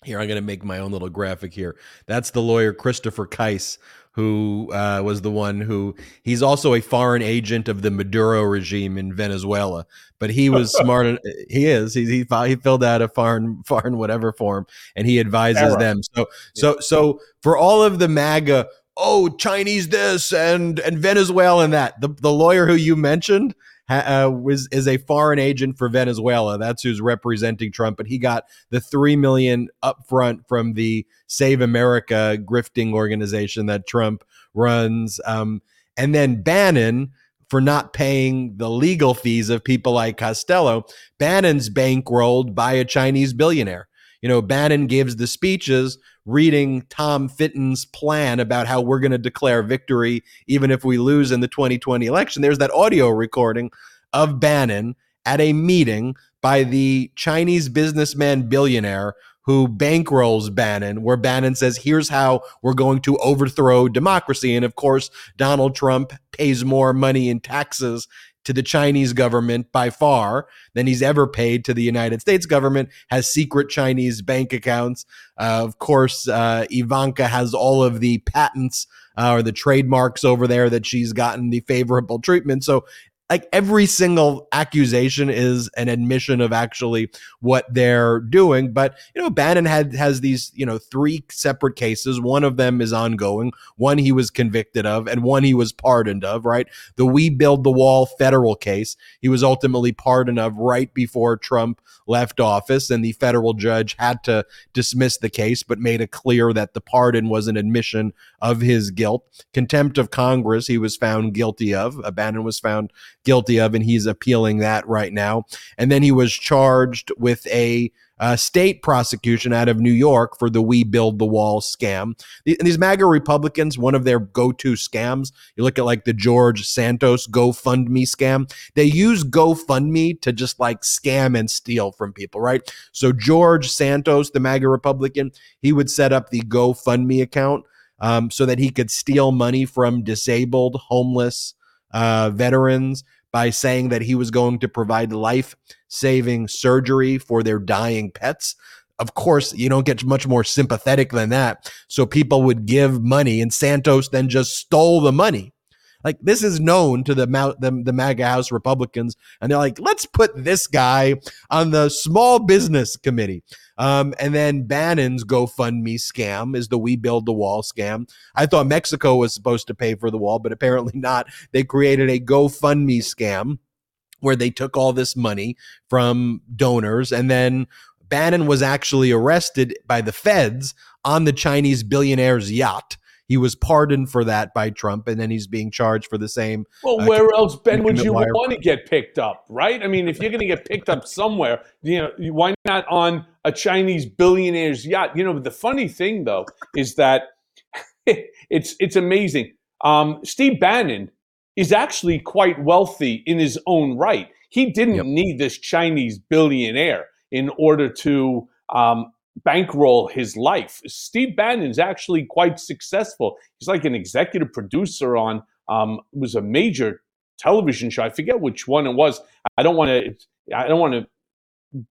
Here, I'm going to make my own little graphic here. That's the lawyer Christopher Kise, who uh, was the one who he's also a foreign agent of the Maduro regime in Venezuela. But he was smart. he is. He, he he filled out a foreign foreign whatever form, and he advises them. So so so for all of the MAGA, oh Chinese this and and Venezuela and that, the the lawyer who you mentioned uh, was is a foreign agent for Venezuela. That's who's representing Trump, but he got the three million upfront from the Save America grifting organization that Trump runs, um, and then Bannon for not paying the legal fees of people like Costello. Bannon's bankrolled by a Chinese billionaire. You know, Bannon gives the speeches reading Tom Fitton's plan about how we're going to declare victory even if we lose in the 2020 election. There's that audio recording of Bannon at a meeting by the Chinese businessman billionaire who bankrolls Bannon, where Bannon says, here's how we're going to overthrow democracy. And of course, Donald Trump pays more money in taxes to the Chinese government by far than he's ever paid to the United States government, has secret Chinese bank accounts. Uh, of course, uh, Ivanka has all of the patents uh, or the trademarks over there that she's gotten the favorable treatment. So like every single accusation is an admission of actually what they're doing. But you know, Bannon had has these you know three separate cases. One of them is ongoing. One he was convicted of, and one he was pardoned of. Right, the We Build the Wall federal case. He was ultimately pardoned of right before Trump left office, and the federal judge had to dismiss the case, but made it clear that the pardon was an admission of his guilt. Contempt of Congress, he was found guilty of. Bannon was found guilty of, and he's appealing that right now. And then he was charged with a uh, state prosecution out of New York for the We Build the Wall scam. The, and these MAGA Republicans, one of their go to scams, you look at like the George Santos GoFundMe scam, they use GoFundMe to just like scam and steal from people, right? So George Santos, the MAGA Republican, he would set up the GoFundMe account um, so that he could steal money from disabled, homeless, uh, veterans by saying that he was going to provide life saving surgery for their dying pets. Of course, you don't get much more sympathetic than that. So people would give money, and Santos then just stole the money. Like this is known to the the, the MAGA House Republicans, and they're like, let's put this guy on the Small Business Committee. Um, and then Bannon's GoFundMe scam is the We Build the Wall scam. I thought Mexico was supposed to pay for the wall, but apparently not. They created a GoFundMe scam where they took all this money from donors and then Bannon was actually arrested by the feds on the Chinese billionaire's yacht he was pardoned for that by Trump, and then he's being charged for the same. Well, uh, where else, Ben, would you want to get picked up, right? I mean, if you're going to get picked up somewhere, you know, why not on a Chinese billionaire's yacht? You know, the funny thing though is that it's it's amazing. Um, Steve Bannon is actually quite wealthy in his own right. He didn't yep. need this Chinese billionaire in order to um, bankroll his life. Steve Bannon's actually quite successful. He's like an executive producer on um, was a major television show. I forget which one it was. I don't want to. I don't want to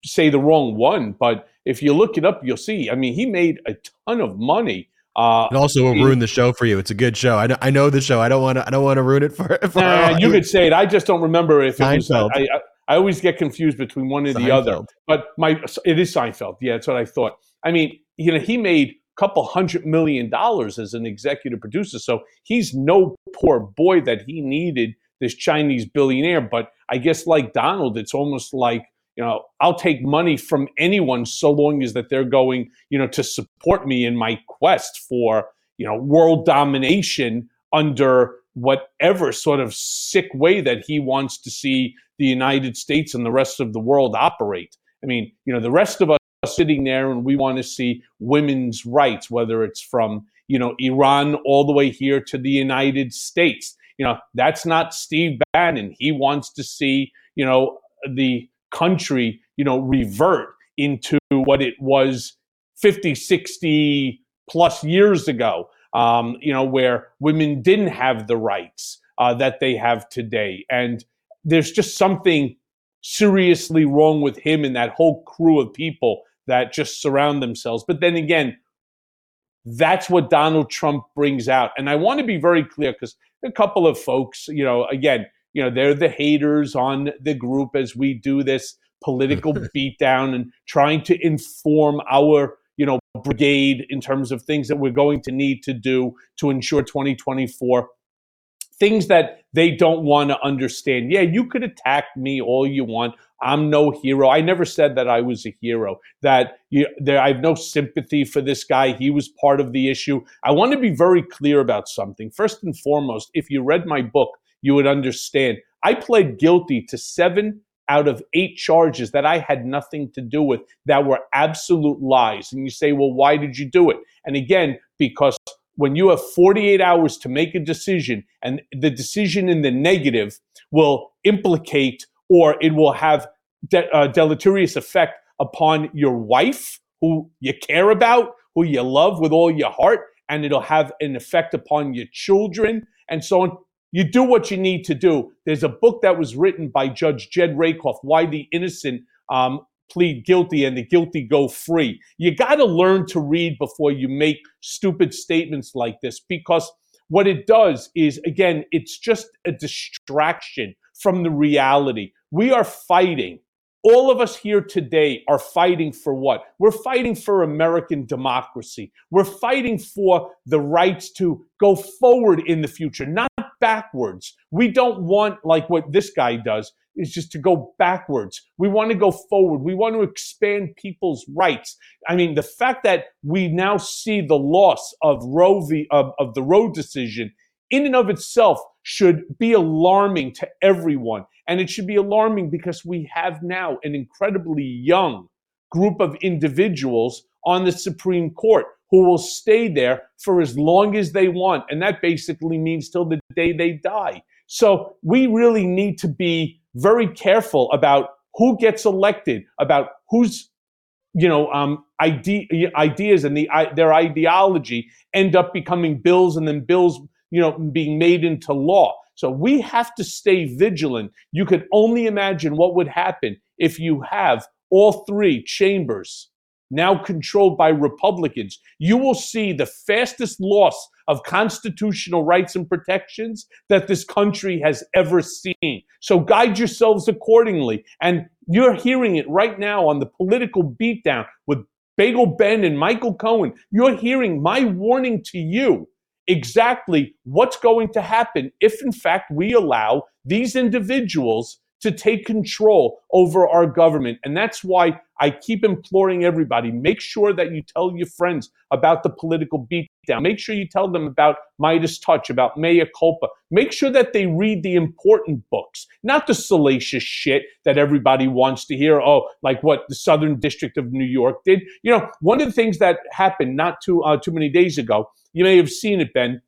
say the wrong one, but if you look it up, you'll see. I mean, he made a ton of money. Uh, it also will ruin the show for you. It's a good show. I know, I know the show. I don't want to. I don't want to ruin it for. for uh, you could say it. I just don't remember if it was. I, I always get confused between one and Seinfeld. the other. But my it is Seinfeld. Yeah, that's what I thought. I mean, you know, he made a couple hundred million dollars as an executive producer, so he's no poor boy that he needed this Chinese billionaire. But I guess like Donald, it's almost like you know, I'll take money from anyone so long as that they're going, you know, to support me in my quest for, you know, world domination under whatever sort of sick way that he wants to see the United States and the rest of the world operate. I mean, you know, the rest of us are sitting there and we want to see women's rights, whether it's from, you know, Iran all the way here to the United States. You know, that's not Steve Bannon. He wants to see, you know, the country, you know, revert into what it was 50, 60 plus years ago um, you know, where women didn't have the rights uh, that they have today. And there's just something seriously wrong with him and that whole crew of people that just surround themselves. But then again, that's what Donald Trump brings out. And I want to be very clear because a couple of folks, you know, again, you know, they're the haters on the group as we do this political beatdown and trying to inform our you know, brigade in terms of things that we're going to need to do to ensure 2024 things that they don't want to understand. Yeah, you could attack me all you want. I'm no hero. I never said that I was a hero. That you, there, I have no sympathy for this guy. He was part of the issue. I want to be very clear about something. First and foremost, if you read my book, you would understand. I pled guilty to seven out of eight charges that I had nothing to do with that were absolute lies. And you say, well, why did you do it? And again, because when you have 48 hours to make a decision and the decision in the negative will implicate or it will have de- uh, deleterious effect upon your wife who you care about, who you love with all your heart, and it'll have an effect upon your children and so on you do what you need to do. There's a book that was written by Judge Jed Rakoff, Why the Innocent um, Plead Guilty and the Guilty Go Free. You got to learn to read before you make stupid statements like this because what it does is, again, it's just a distraction from the reality. We are fighting. All of us here today are fighting for what? We're fighting for American democracy. We're fighting for the rights to go forward in the future, not backwards. We don't want, like what this guy does, is just to go backwards. We want to go forward. We want to expand people's rights. I mean, the fact that we now see the loss of Roe v. of, of the Roe decision in and of itself should be alarming to everyone. And it should be alarming because we have now an incredibly young group of individuals on the Supreme Court who will stay there for as long as they want. And that basically means till the day they die. So we really need to be very careful about who gets elected, about who's you know um, ide- ideas and the their ideology end up becoming bills and then bills you know being made into law. So we have to stay vigilant. You could only imagine what would happen if you have all three chambers now controlled by Republicans, you will see the fastest loss of constitutional rights and protections that this country has ever seen. So guide yourselves accordingly. And you're hearing it right now on the political beatdown with Bagel Ben and Michael Cohen. You're hearing my warning to you exactly what's going to happen if, in fact, we allow these individuals to take control over our government. And that's why I keep imploring everybody make sure that you tell your friends about the political beatdown. Make sure you tell them about MeidasTouch, about Mea Culpa. Make sure that they read the important books, not the salacious shit that everybody wants to hear. Oh, like what the Southern District of New York did. You know, one of the things that happened not too uh, too many days ago, you may have seen it, Ben,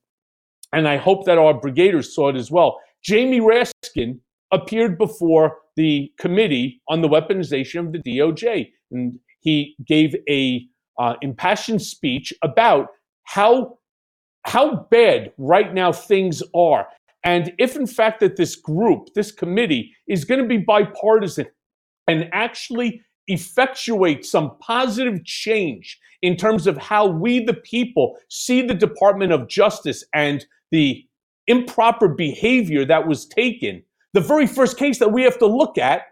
and I hope that our brigaders saw it as well. Jamie Raskin appeared before the committee on the weaponization of the DOJ, and he gave a uh, impassioned speech about how how bad right now things are, and if in fact that this group, this committee, is going to be bipartisan and actually effectuate some positive change in terms of how we, the people, see the Department of Justice and the improper behavior that was taken the very first case that we have to look at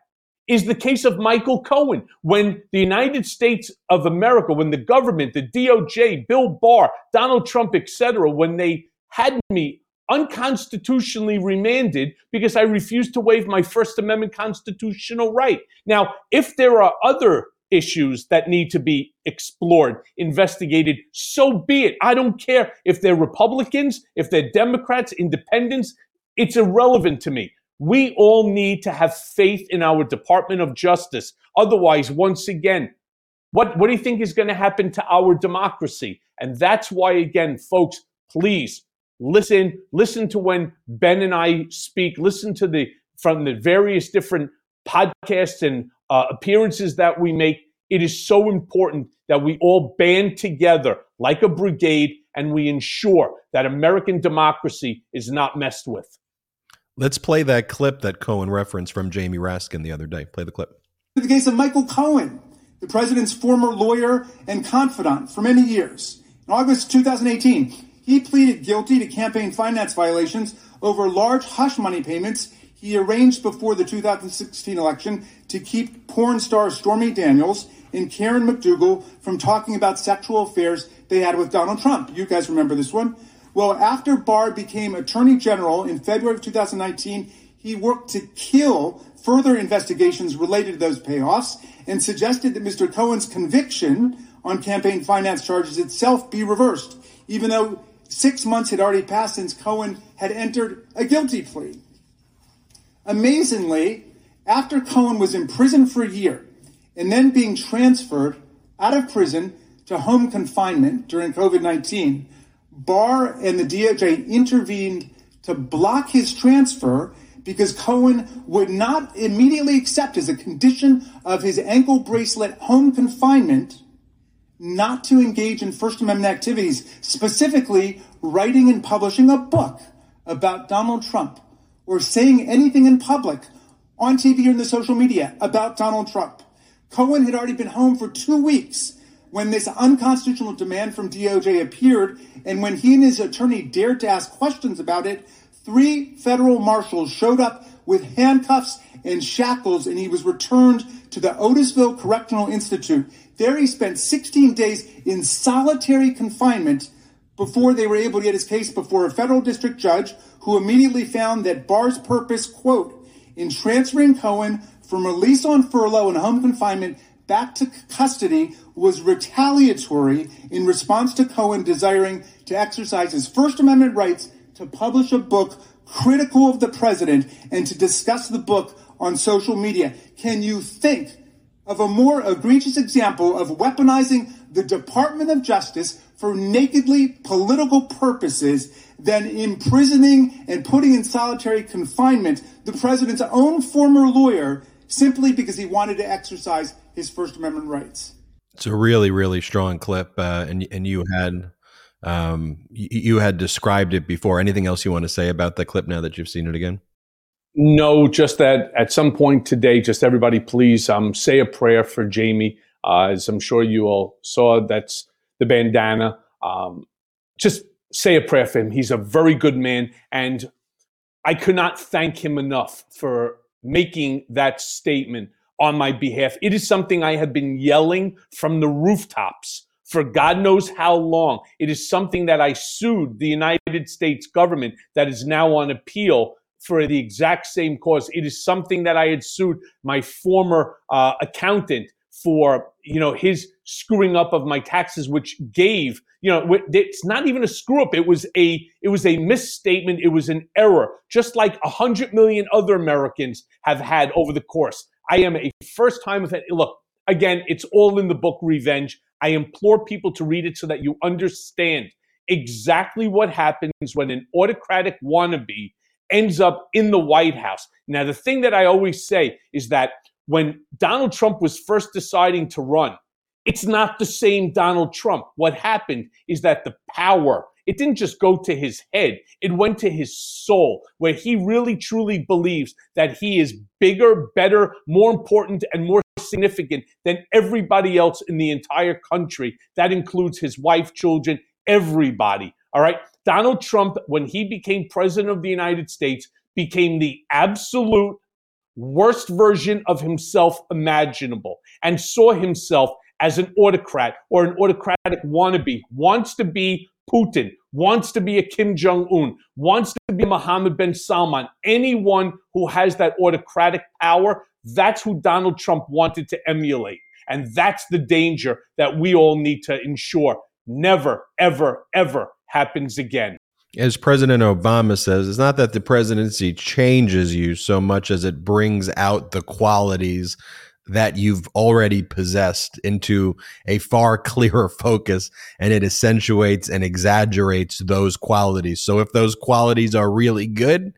is the case of Michael Cohen. When the United States of America, when the government, the DOJ, Bill Barr, Donald Trump, etc., when they had me unconstitutionally remanded because I refused to waive my First Amendment constitutional right. Now, if there are other issues that need to be explored, investigated, so be it. I don't care if they're Republicans, if they're Democrats, independents, it's irrelevant to me. We all need to have faith in our Department of Justice. Otherwise, once again, what, what do you think is going to happen to our democracy? And that's why, again, folks, please listen, listen to when Ben and I speak, listen to the from the various different podcasts and uh, appearances that we make. It is so important that we all band together like a brigade and we ensure that American democracy is not messed with. Let's play that clip that Cohen referenced from Jamie Raskin the other day. Play the clip. In The case of Michael Cohen, the president's former lawyer and confidant for many years. In August 2018, he pleaded guilty to campaign finance violations over large hush money payments he arranged before the 2016 election to keep porn star Stormy Daniels and Karen McDougal from talking about sexual affairs they had with Donald Trump. You guys remember this one? Well, after Barr became Attorney General in February of 2019, he worked to kill further investigations related to those payoffs and suggested that Mr. Cohen's conviction on campaign finance charges itself be reversed, even though six months had already passed since Cohen had entered a guilty plea. Amazingly, after Cohen was imprisoned for a year and then being transferred out of prison to home confinement during COVID 19, Barr and the DOJ intervened to block his transfer because Cohen would not immediately accept as a condition of his ankle bracelet home confinement not to engage in First Amendment activities, specifically writing and publishing a book about Donald Trump or saying anything in public on TV or in the social media about Donald Trump. Cohen had already been home for two weeks when this unconstitutional demand from DOJ appeared, and when he and his attorney dared to ask questions about it, three federal marshals showed up with handcuffs and shackles, and he was returned to the Otisville Correctional Institute. There he spent 16 days in solitary confinement before they were able to get his case before a federal district judge who immediately found that Barr's purpose, quote, in transferring Cohen from release on furlough and home confinement back to custody was retaliatory in response to Cohen desiring to exercise his First Amendment rights to publish a book critical of the president and to discuss the book on social media. Can you think of a more egregious example of weaponizing the Department of Justice for nakedly political purposes than imprisoning and putting in solitary confinement the president's own former lawyer simply because he wanted to exercise his First Amendment rights? It's a really, really strong clip, uh, and and you had um, you, you had described it before. Anything else you want to say about the clip now that you've seen it again? No, just that at some point today, just everybody please um, say a prayer for Jamie. Uh, as I'm sure you all saw, that's the bandana. Um, just say a prayer for him. He's a very good man. And I could not thank him enough for making that statement on my behalf. It is something I have been yelling from the rooftops for God knows how long. It is something that I sued the United States government that is now on appeal for the exact same cause. It is something that I had sued my former uh, accountant for, you know, his screwing up of my taxes, which gave, you know, it's not even a screw up. It was a, it was a misstatement. It was an error, just like a hundred million other Americans have had over the course. I am a first time of it. Look, again, it's all in the book Revenge. I implore people to read it so that you understand exactly what happens when an autocratic wannabe ends up in the White House. Now, the thing that I always say is that when Donald Trump was first deciding to run, it's not the same Donald Trump. What happened is that the power, it didn't just go to his head, it went to his soul, where he really truly believes that he is bigger, better, more important, and more significant than everybody else in the entire country. That includes his wife, children, everybody. All right. Donald Trump, when he became president of the United States, became the absolute worst version of himself imaginable and saw himself as an autocrat or an autocratic wannabe, wants to be Putin, wants to be a Kim Jong un, wants to be Mohammed bin Salman, anyone who has that autocratic power, that's who Donald Trump wanted to emulate. And that's the danger that we all need to ensure never, ever, ever happens again. As President Obama says, it's not that the presidency changes you so much as it brings out the qualities that you've already possessed into a far clearer focus and it accentuates and exaggerates those qualities. So if those qualities are really good,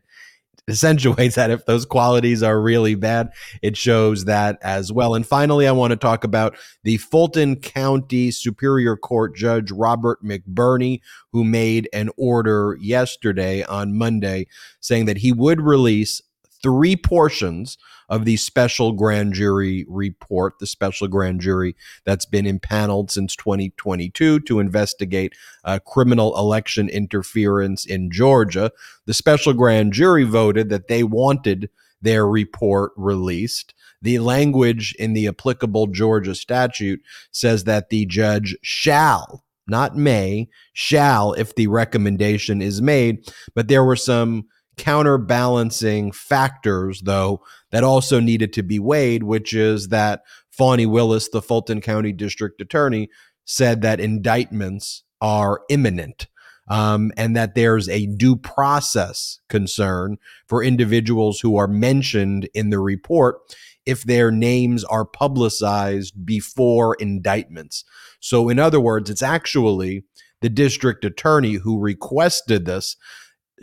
accentuates that if those qualities are really bad, it shows that as well. And finally, I want to talk about the Fulton County Superior Court Judge Robert McBurney, who made an order yesterday on Monday saying that he would release three portions of the special grand jury report, the special grand jury that's been impaneled since 2022 to investigate uh, criminal election interference in Georgia. The special grand jury voted that they wanted their report released. The language in the applicable Georgia statute says that the judge shall, not may, shall, if the recommendation is made. But there were some counterbalancing factors, though, that also needed to be weighed, which is that Fani Willis, the Fulton County District Attorney, said that indictments are imminent. Um, and that there's a due process concern for individuals who are mentioned in the report if their names are publicized before indictments. So, in other words, it's actually the district attorney who requested this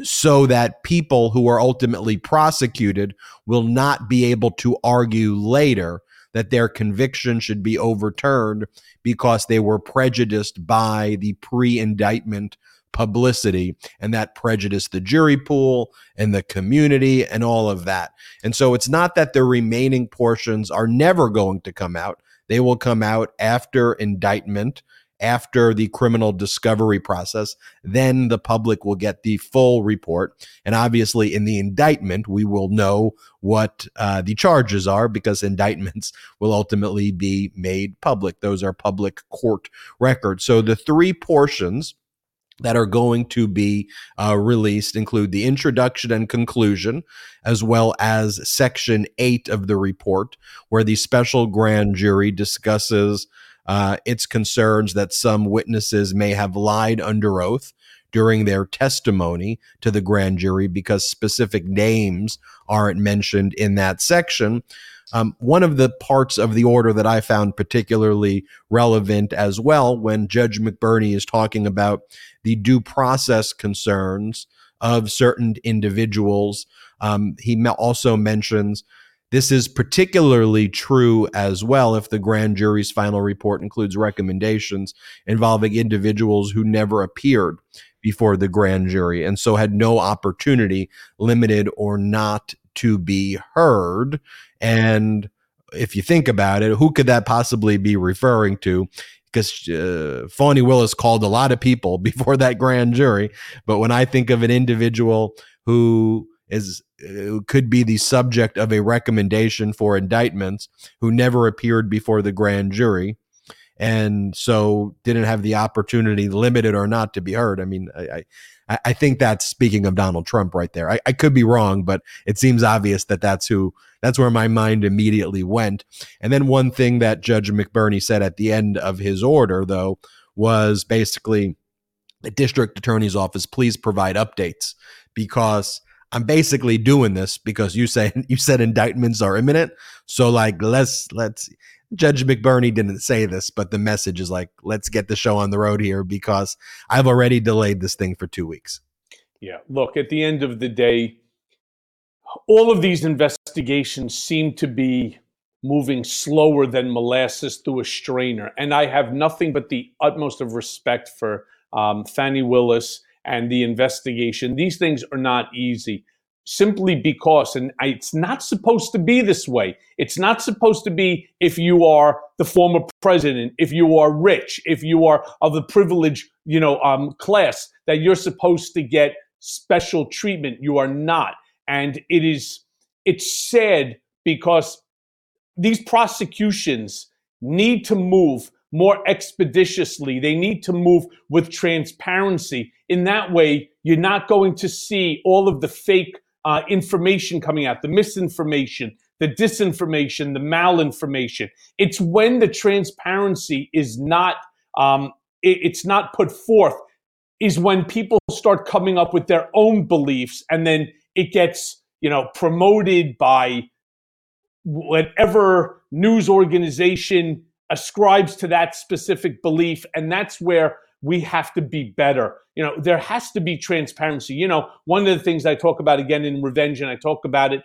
so that people who are ultimately prosecuted will not be able to argue later that their conviction should be overturned because they were prejudiced by the pre indictment publicity and that prejudiced the jury pool and the community and all of that. And so it's not that the remaining portions are never going to come out, they will come out after indictment after the criminal discovery process. Then the public will get the full report. And obviously, in the indictment, we will know what uh, the charges are because indictments will ultimately be made public. Those are public court records. So the three portions that are going to be uh, released include the introduction and conclusion, as well as section eight of the report, where the special grand jury discusses uh, its concerns that some witnesses may have lied under oath during their testimony to the grand jury because specific names aren't mentioned in that section. Um, one of the parts of the order that I found particularly relevant as well, when Judge McBurney is talking about the due process concerns of certain individuals, um, he also mentions this is particularly true as well if the grand jury's final report includes recommendations involving individuals who never appeared before the grand jury and so had no opportunity, limited or not, to be heard. And if you think about it, who could that possibly be referring to? Because uh, Fani Willis called a lot of people before that grand jury. But when I think of an individual who is uh, could be the subject of a recommendation for indictments who never appeared before the grand jury and so didn't have the opportunity limited or not to be heard i mean i I, I think that's speaking of Donald Trump right there. I, I could be wrong, but it seems obvious that that's who that's where my mind immediately went. And then one thing that Judge McBurney said at the end of his order, though, was basically the district attorney's office, please provide updates because I'm basically doing this because you say you said indictments are imminent. So like let's let's Judge McBurney didn't say this, but the message is like, let's get the show on the road here because I've already delayed this thing for two weeks. Yeah. Look, at the end of the day, all of these investigations seem to be moving slower than molasses through a strainer. And I have nothing but the utmost of respect for um, Fani Willis and the investigation. These things are not easy simply because, and it's not supposed to be this way. It's not supposed to be if you are the former president, if you are rich, if you are of the privileged, you know, um, class, that you're supposed to get special treatment. You are not, and it is. It's sad because these prosecutions need to move more expeditiously. They need to move with transparency. In that way, you're not going to see all of the fake uh, information coming out, the misinformation, the disinformation, the malinformation. It's when the transparency is not um, it, it's not put forth is when people start coming up with their own beliefs, and then it gets you know promoted by whatever news organization ascribes to that specific belief, and that's where we have to be better. You know, there has to be transparency. You know, one of the things I talk about again in Revenge, and I talk about it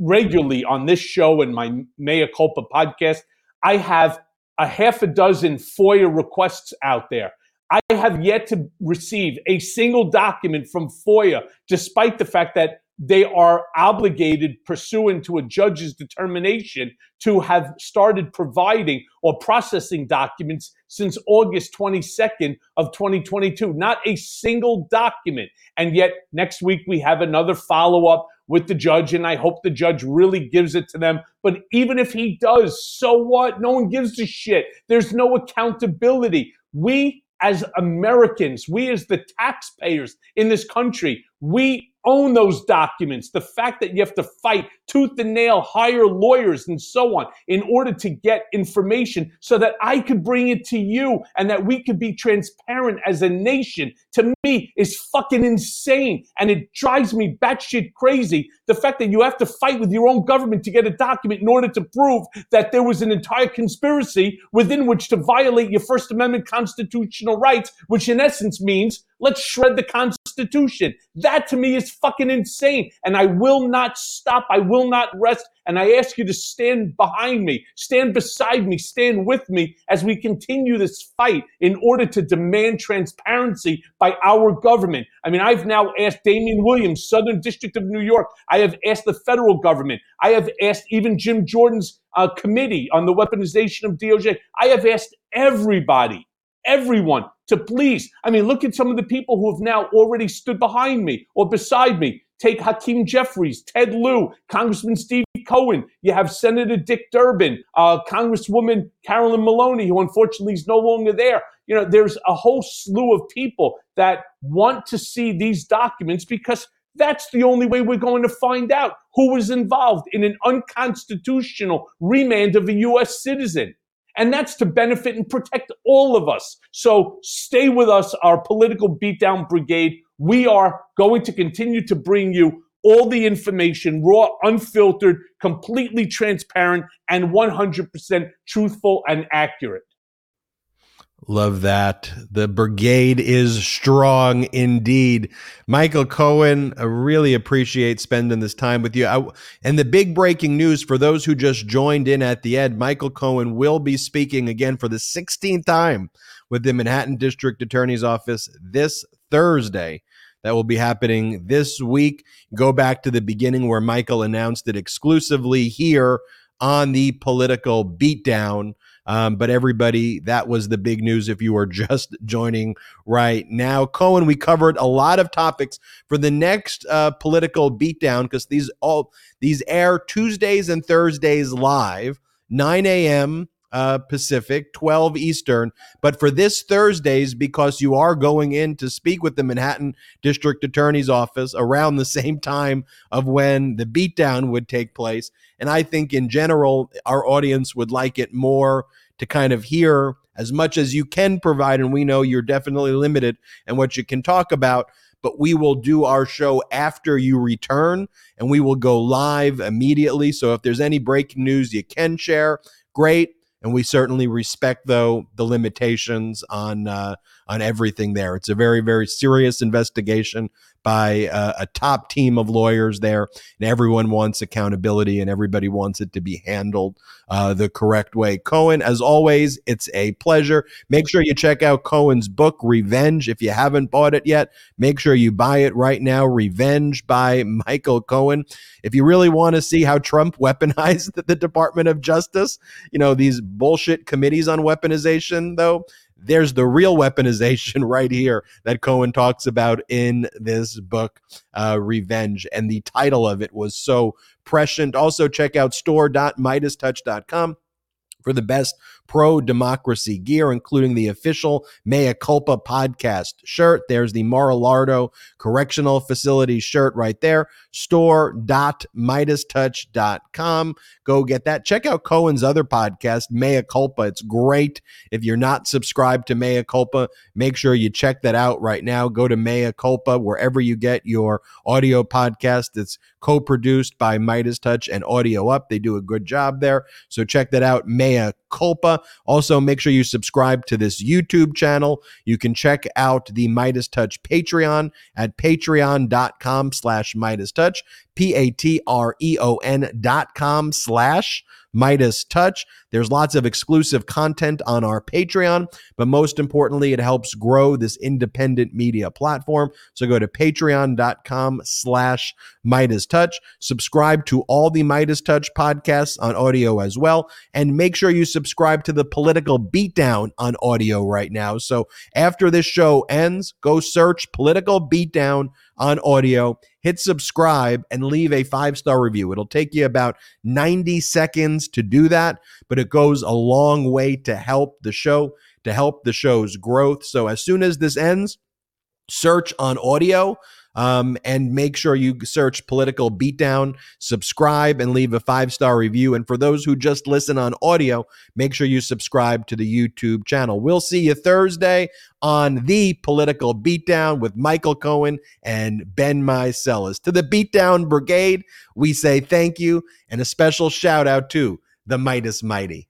regularly on this show and my Mea Culpa podcast, I have a half a dozen FOIA requests out there. I have yet to receive a single document from FOIA, despite the fact that they are obligated pursuant to a judge's determination to have started providing or processing documents since August 22nd of 2022 not a single document. And yet next week we have another follow up with the judge and I hope the judge really gives it to them. But even if he does so what? No one gives a shit. There's no accountability. We as Americans we as the taxpayers in this country we own those documents. The fact that you have to fight tooth and nail, hire lawyers and so on in order to get information so that I could bring it to you and that we could be transparent as a nation to me is fucking insane. And it drives me batshit crazy. The fact that you have to fight with your own government to get a document in order to prove that there was an entire conspiracy within which to violate your First Amendment constitutional rights, which in essence means let's shred the Constitution. That to me is fucking insane. And I will not stop. I will not rest. And I ask you to stand behind me, stand beside me, stand with me as we continue this fight in order to demand transparency by our government. I mean, I've now asked Damian Williams, Southern District of New York. I have asked the federal government. I have asked even Jim Jordan's uh, committee on the weaponization of DOJ. I have asked everybody everyone to please. I mean, look at some of the people who have now already stood behind me or beside me. Take Hakeem Jeffries, Ted Lieu, Congressman Steve Cohen. You have Senator Dick Durbin, uh, Congresswoman Carolyn Maloney, who unfortunately is no longer there. You know, there's a whole slew of people that want to see these documents because that's the only way we're going to find out who was involved in an unconstitutional remand of a U.S. citizen. And that's to benefit and protect all of us. So stay with us, our political beatdown brigade. We are going to continue to bring you all the information, raw, unfiltered, completely transparent, and 100% truthful and accurate. Love that. The brigade is strong indeed. Michael Cohen, I really appreciate spending this time with you. I, and the big breaking news for those who just joined in at the end Michael Cohen will be speaking again for the 16th time with the Manhattan District Attorney's Office this Thursday. That will be happening this week. Go back to the beginning where Michael announced it exclusively here on the political beatdown. Um, but everybody, that was the big news if you are just joining right now. Cohen, we covered a lot of topics for the next uh, political beatdown because these all these air Tuesdays and Thursdays live, 9 a.m. Uh, Pacific, 12 Eastern. But for this Thursdays, because you are going in to speak with the Manhattan District Attorney's Office around the same time of when the beatdown would take place. And I think in general, our audience would like it more to kind of hear as much as you can provide. And we know you're definitely limited in what you can talk about but we will do our show after you return and we will go live immediately. So if there's any breaking news you can share, great and we certainly respect though the limitations on uh, on everything there. It's a very very serious investigation by a top team of lawyers there, and everyone wants accountability and everybody wants it to be handled uh, the correct way. Cohen, as always, it's a pleasure. Make sure you check out Cohen's book, Revenge. If you haven't bought it yet, make sure you buy it right now. Revenge by Michael Cohen. If you really want to see how Trump weaponized the Department of Justice, you know, these bullshit committees on weaponization, though, there's the real weaponization right here that Cohen talks about in this book, uh, Revenge. And the title of it was so prescient. Also, check out store.meidastouch.com for the best pro democracy gear, including the official Mea Culpa podcast shirt. There's the Mar-a-Lardo Correctional Facility shirt right there. Store.meidastouch.com. Go get that. Check out Cohen's other podcast, Mea Culpa. It's great. If you're not subscribed to Mea Culpa, make sure you check that out right now. Go to Mea Culpa wherever you get your audio podcast. It's co-produced by Meidas Touch and Audio Up. They do a good job there. So check that out, Mea Culpa. Also, make sure you subscribe to this YouTube channel. You can check out the Meidas Touch Patreon at patreon.com slash Meidas Touch, P-A-T-R-E-O-N dot com slash Meidas Touch. There's lots of exclusive content on our Patreon, but most importantly, it helps grow this independent media platform. So go to patreon.com slash Meidas Touch. Subscribe to all the Meidas Touch podcasts on audio as well. And make sure you subscribe to the political beatdown on audio right now. So after this show ends, go search political beatdown on audio, hit subscribe, and leave a five star review. It'll take you about 90 seconds to do that, but it goes a long way to help the show, to help the show's growth. So as soon as this ends, search on audio um, and make sure you search Political Beatdown, subscribe, and leave a five star review. And for those who just listen on audio, make sure you subscribe to the YouTube channel. We'll see you Thursday on the Political Beatdown with Michael Cohen and Ben Meiselas. To the Beatdown Brigade, we say thank you and a special shout out to the Meidas Mighty.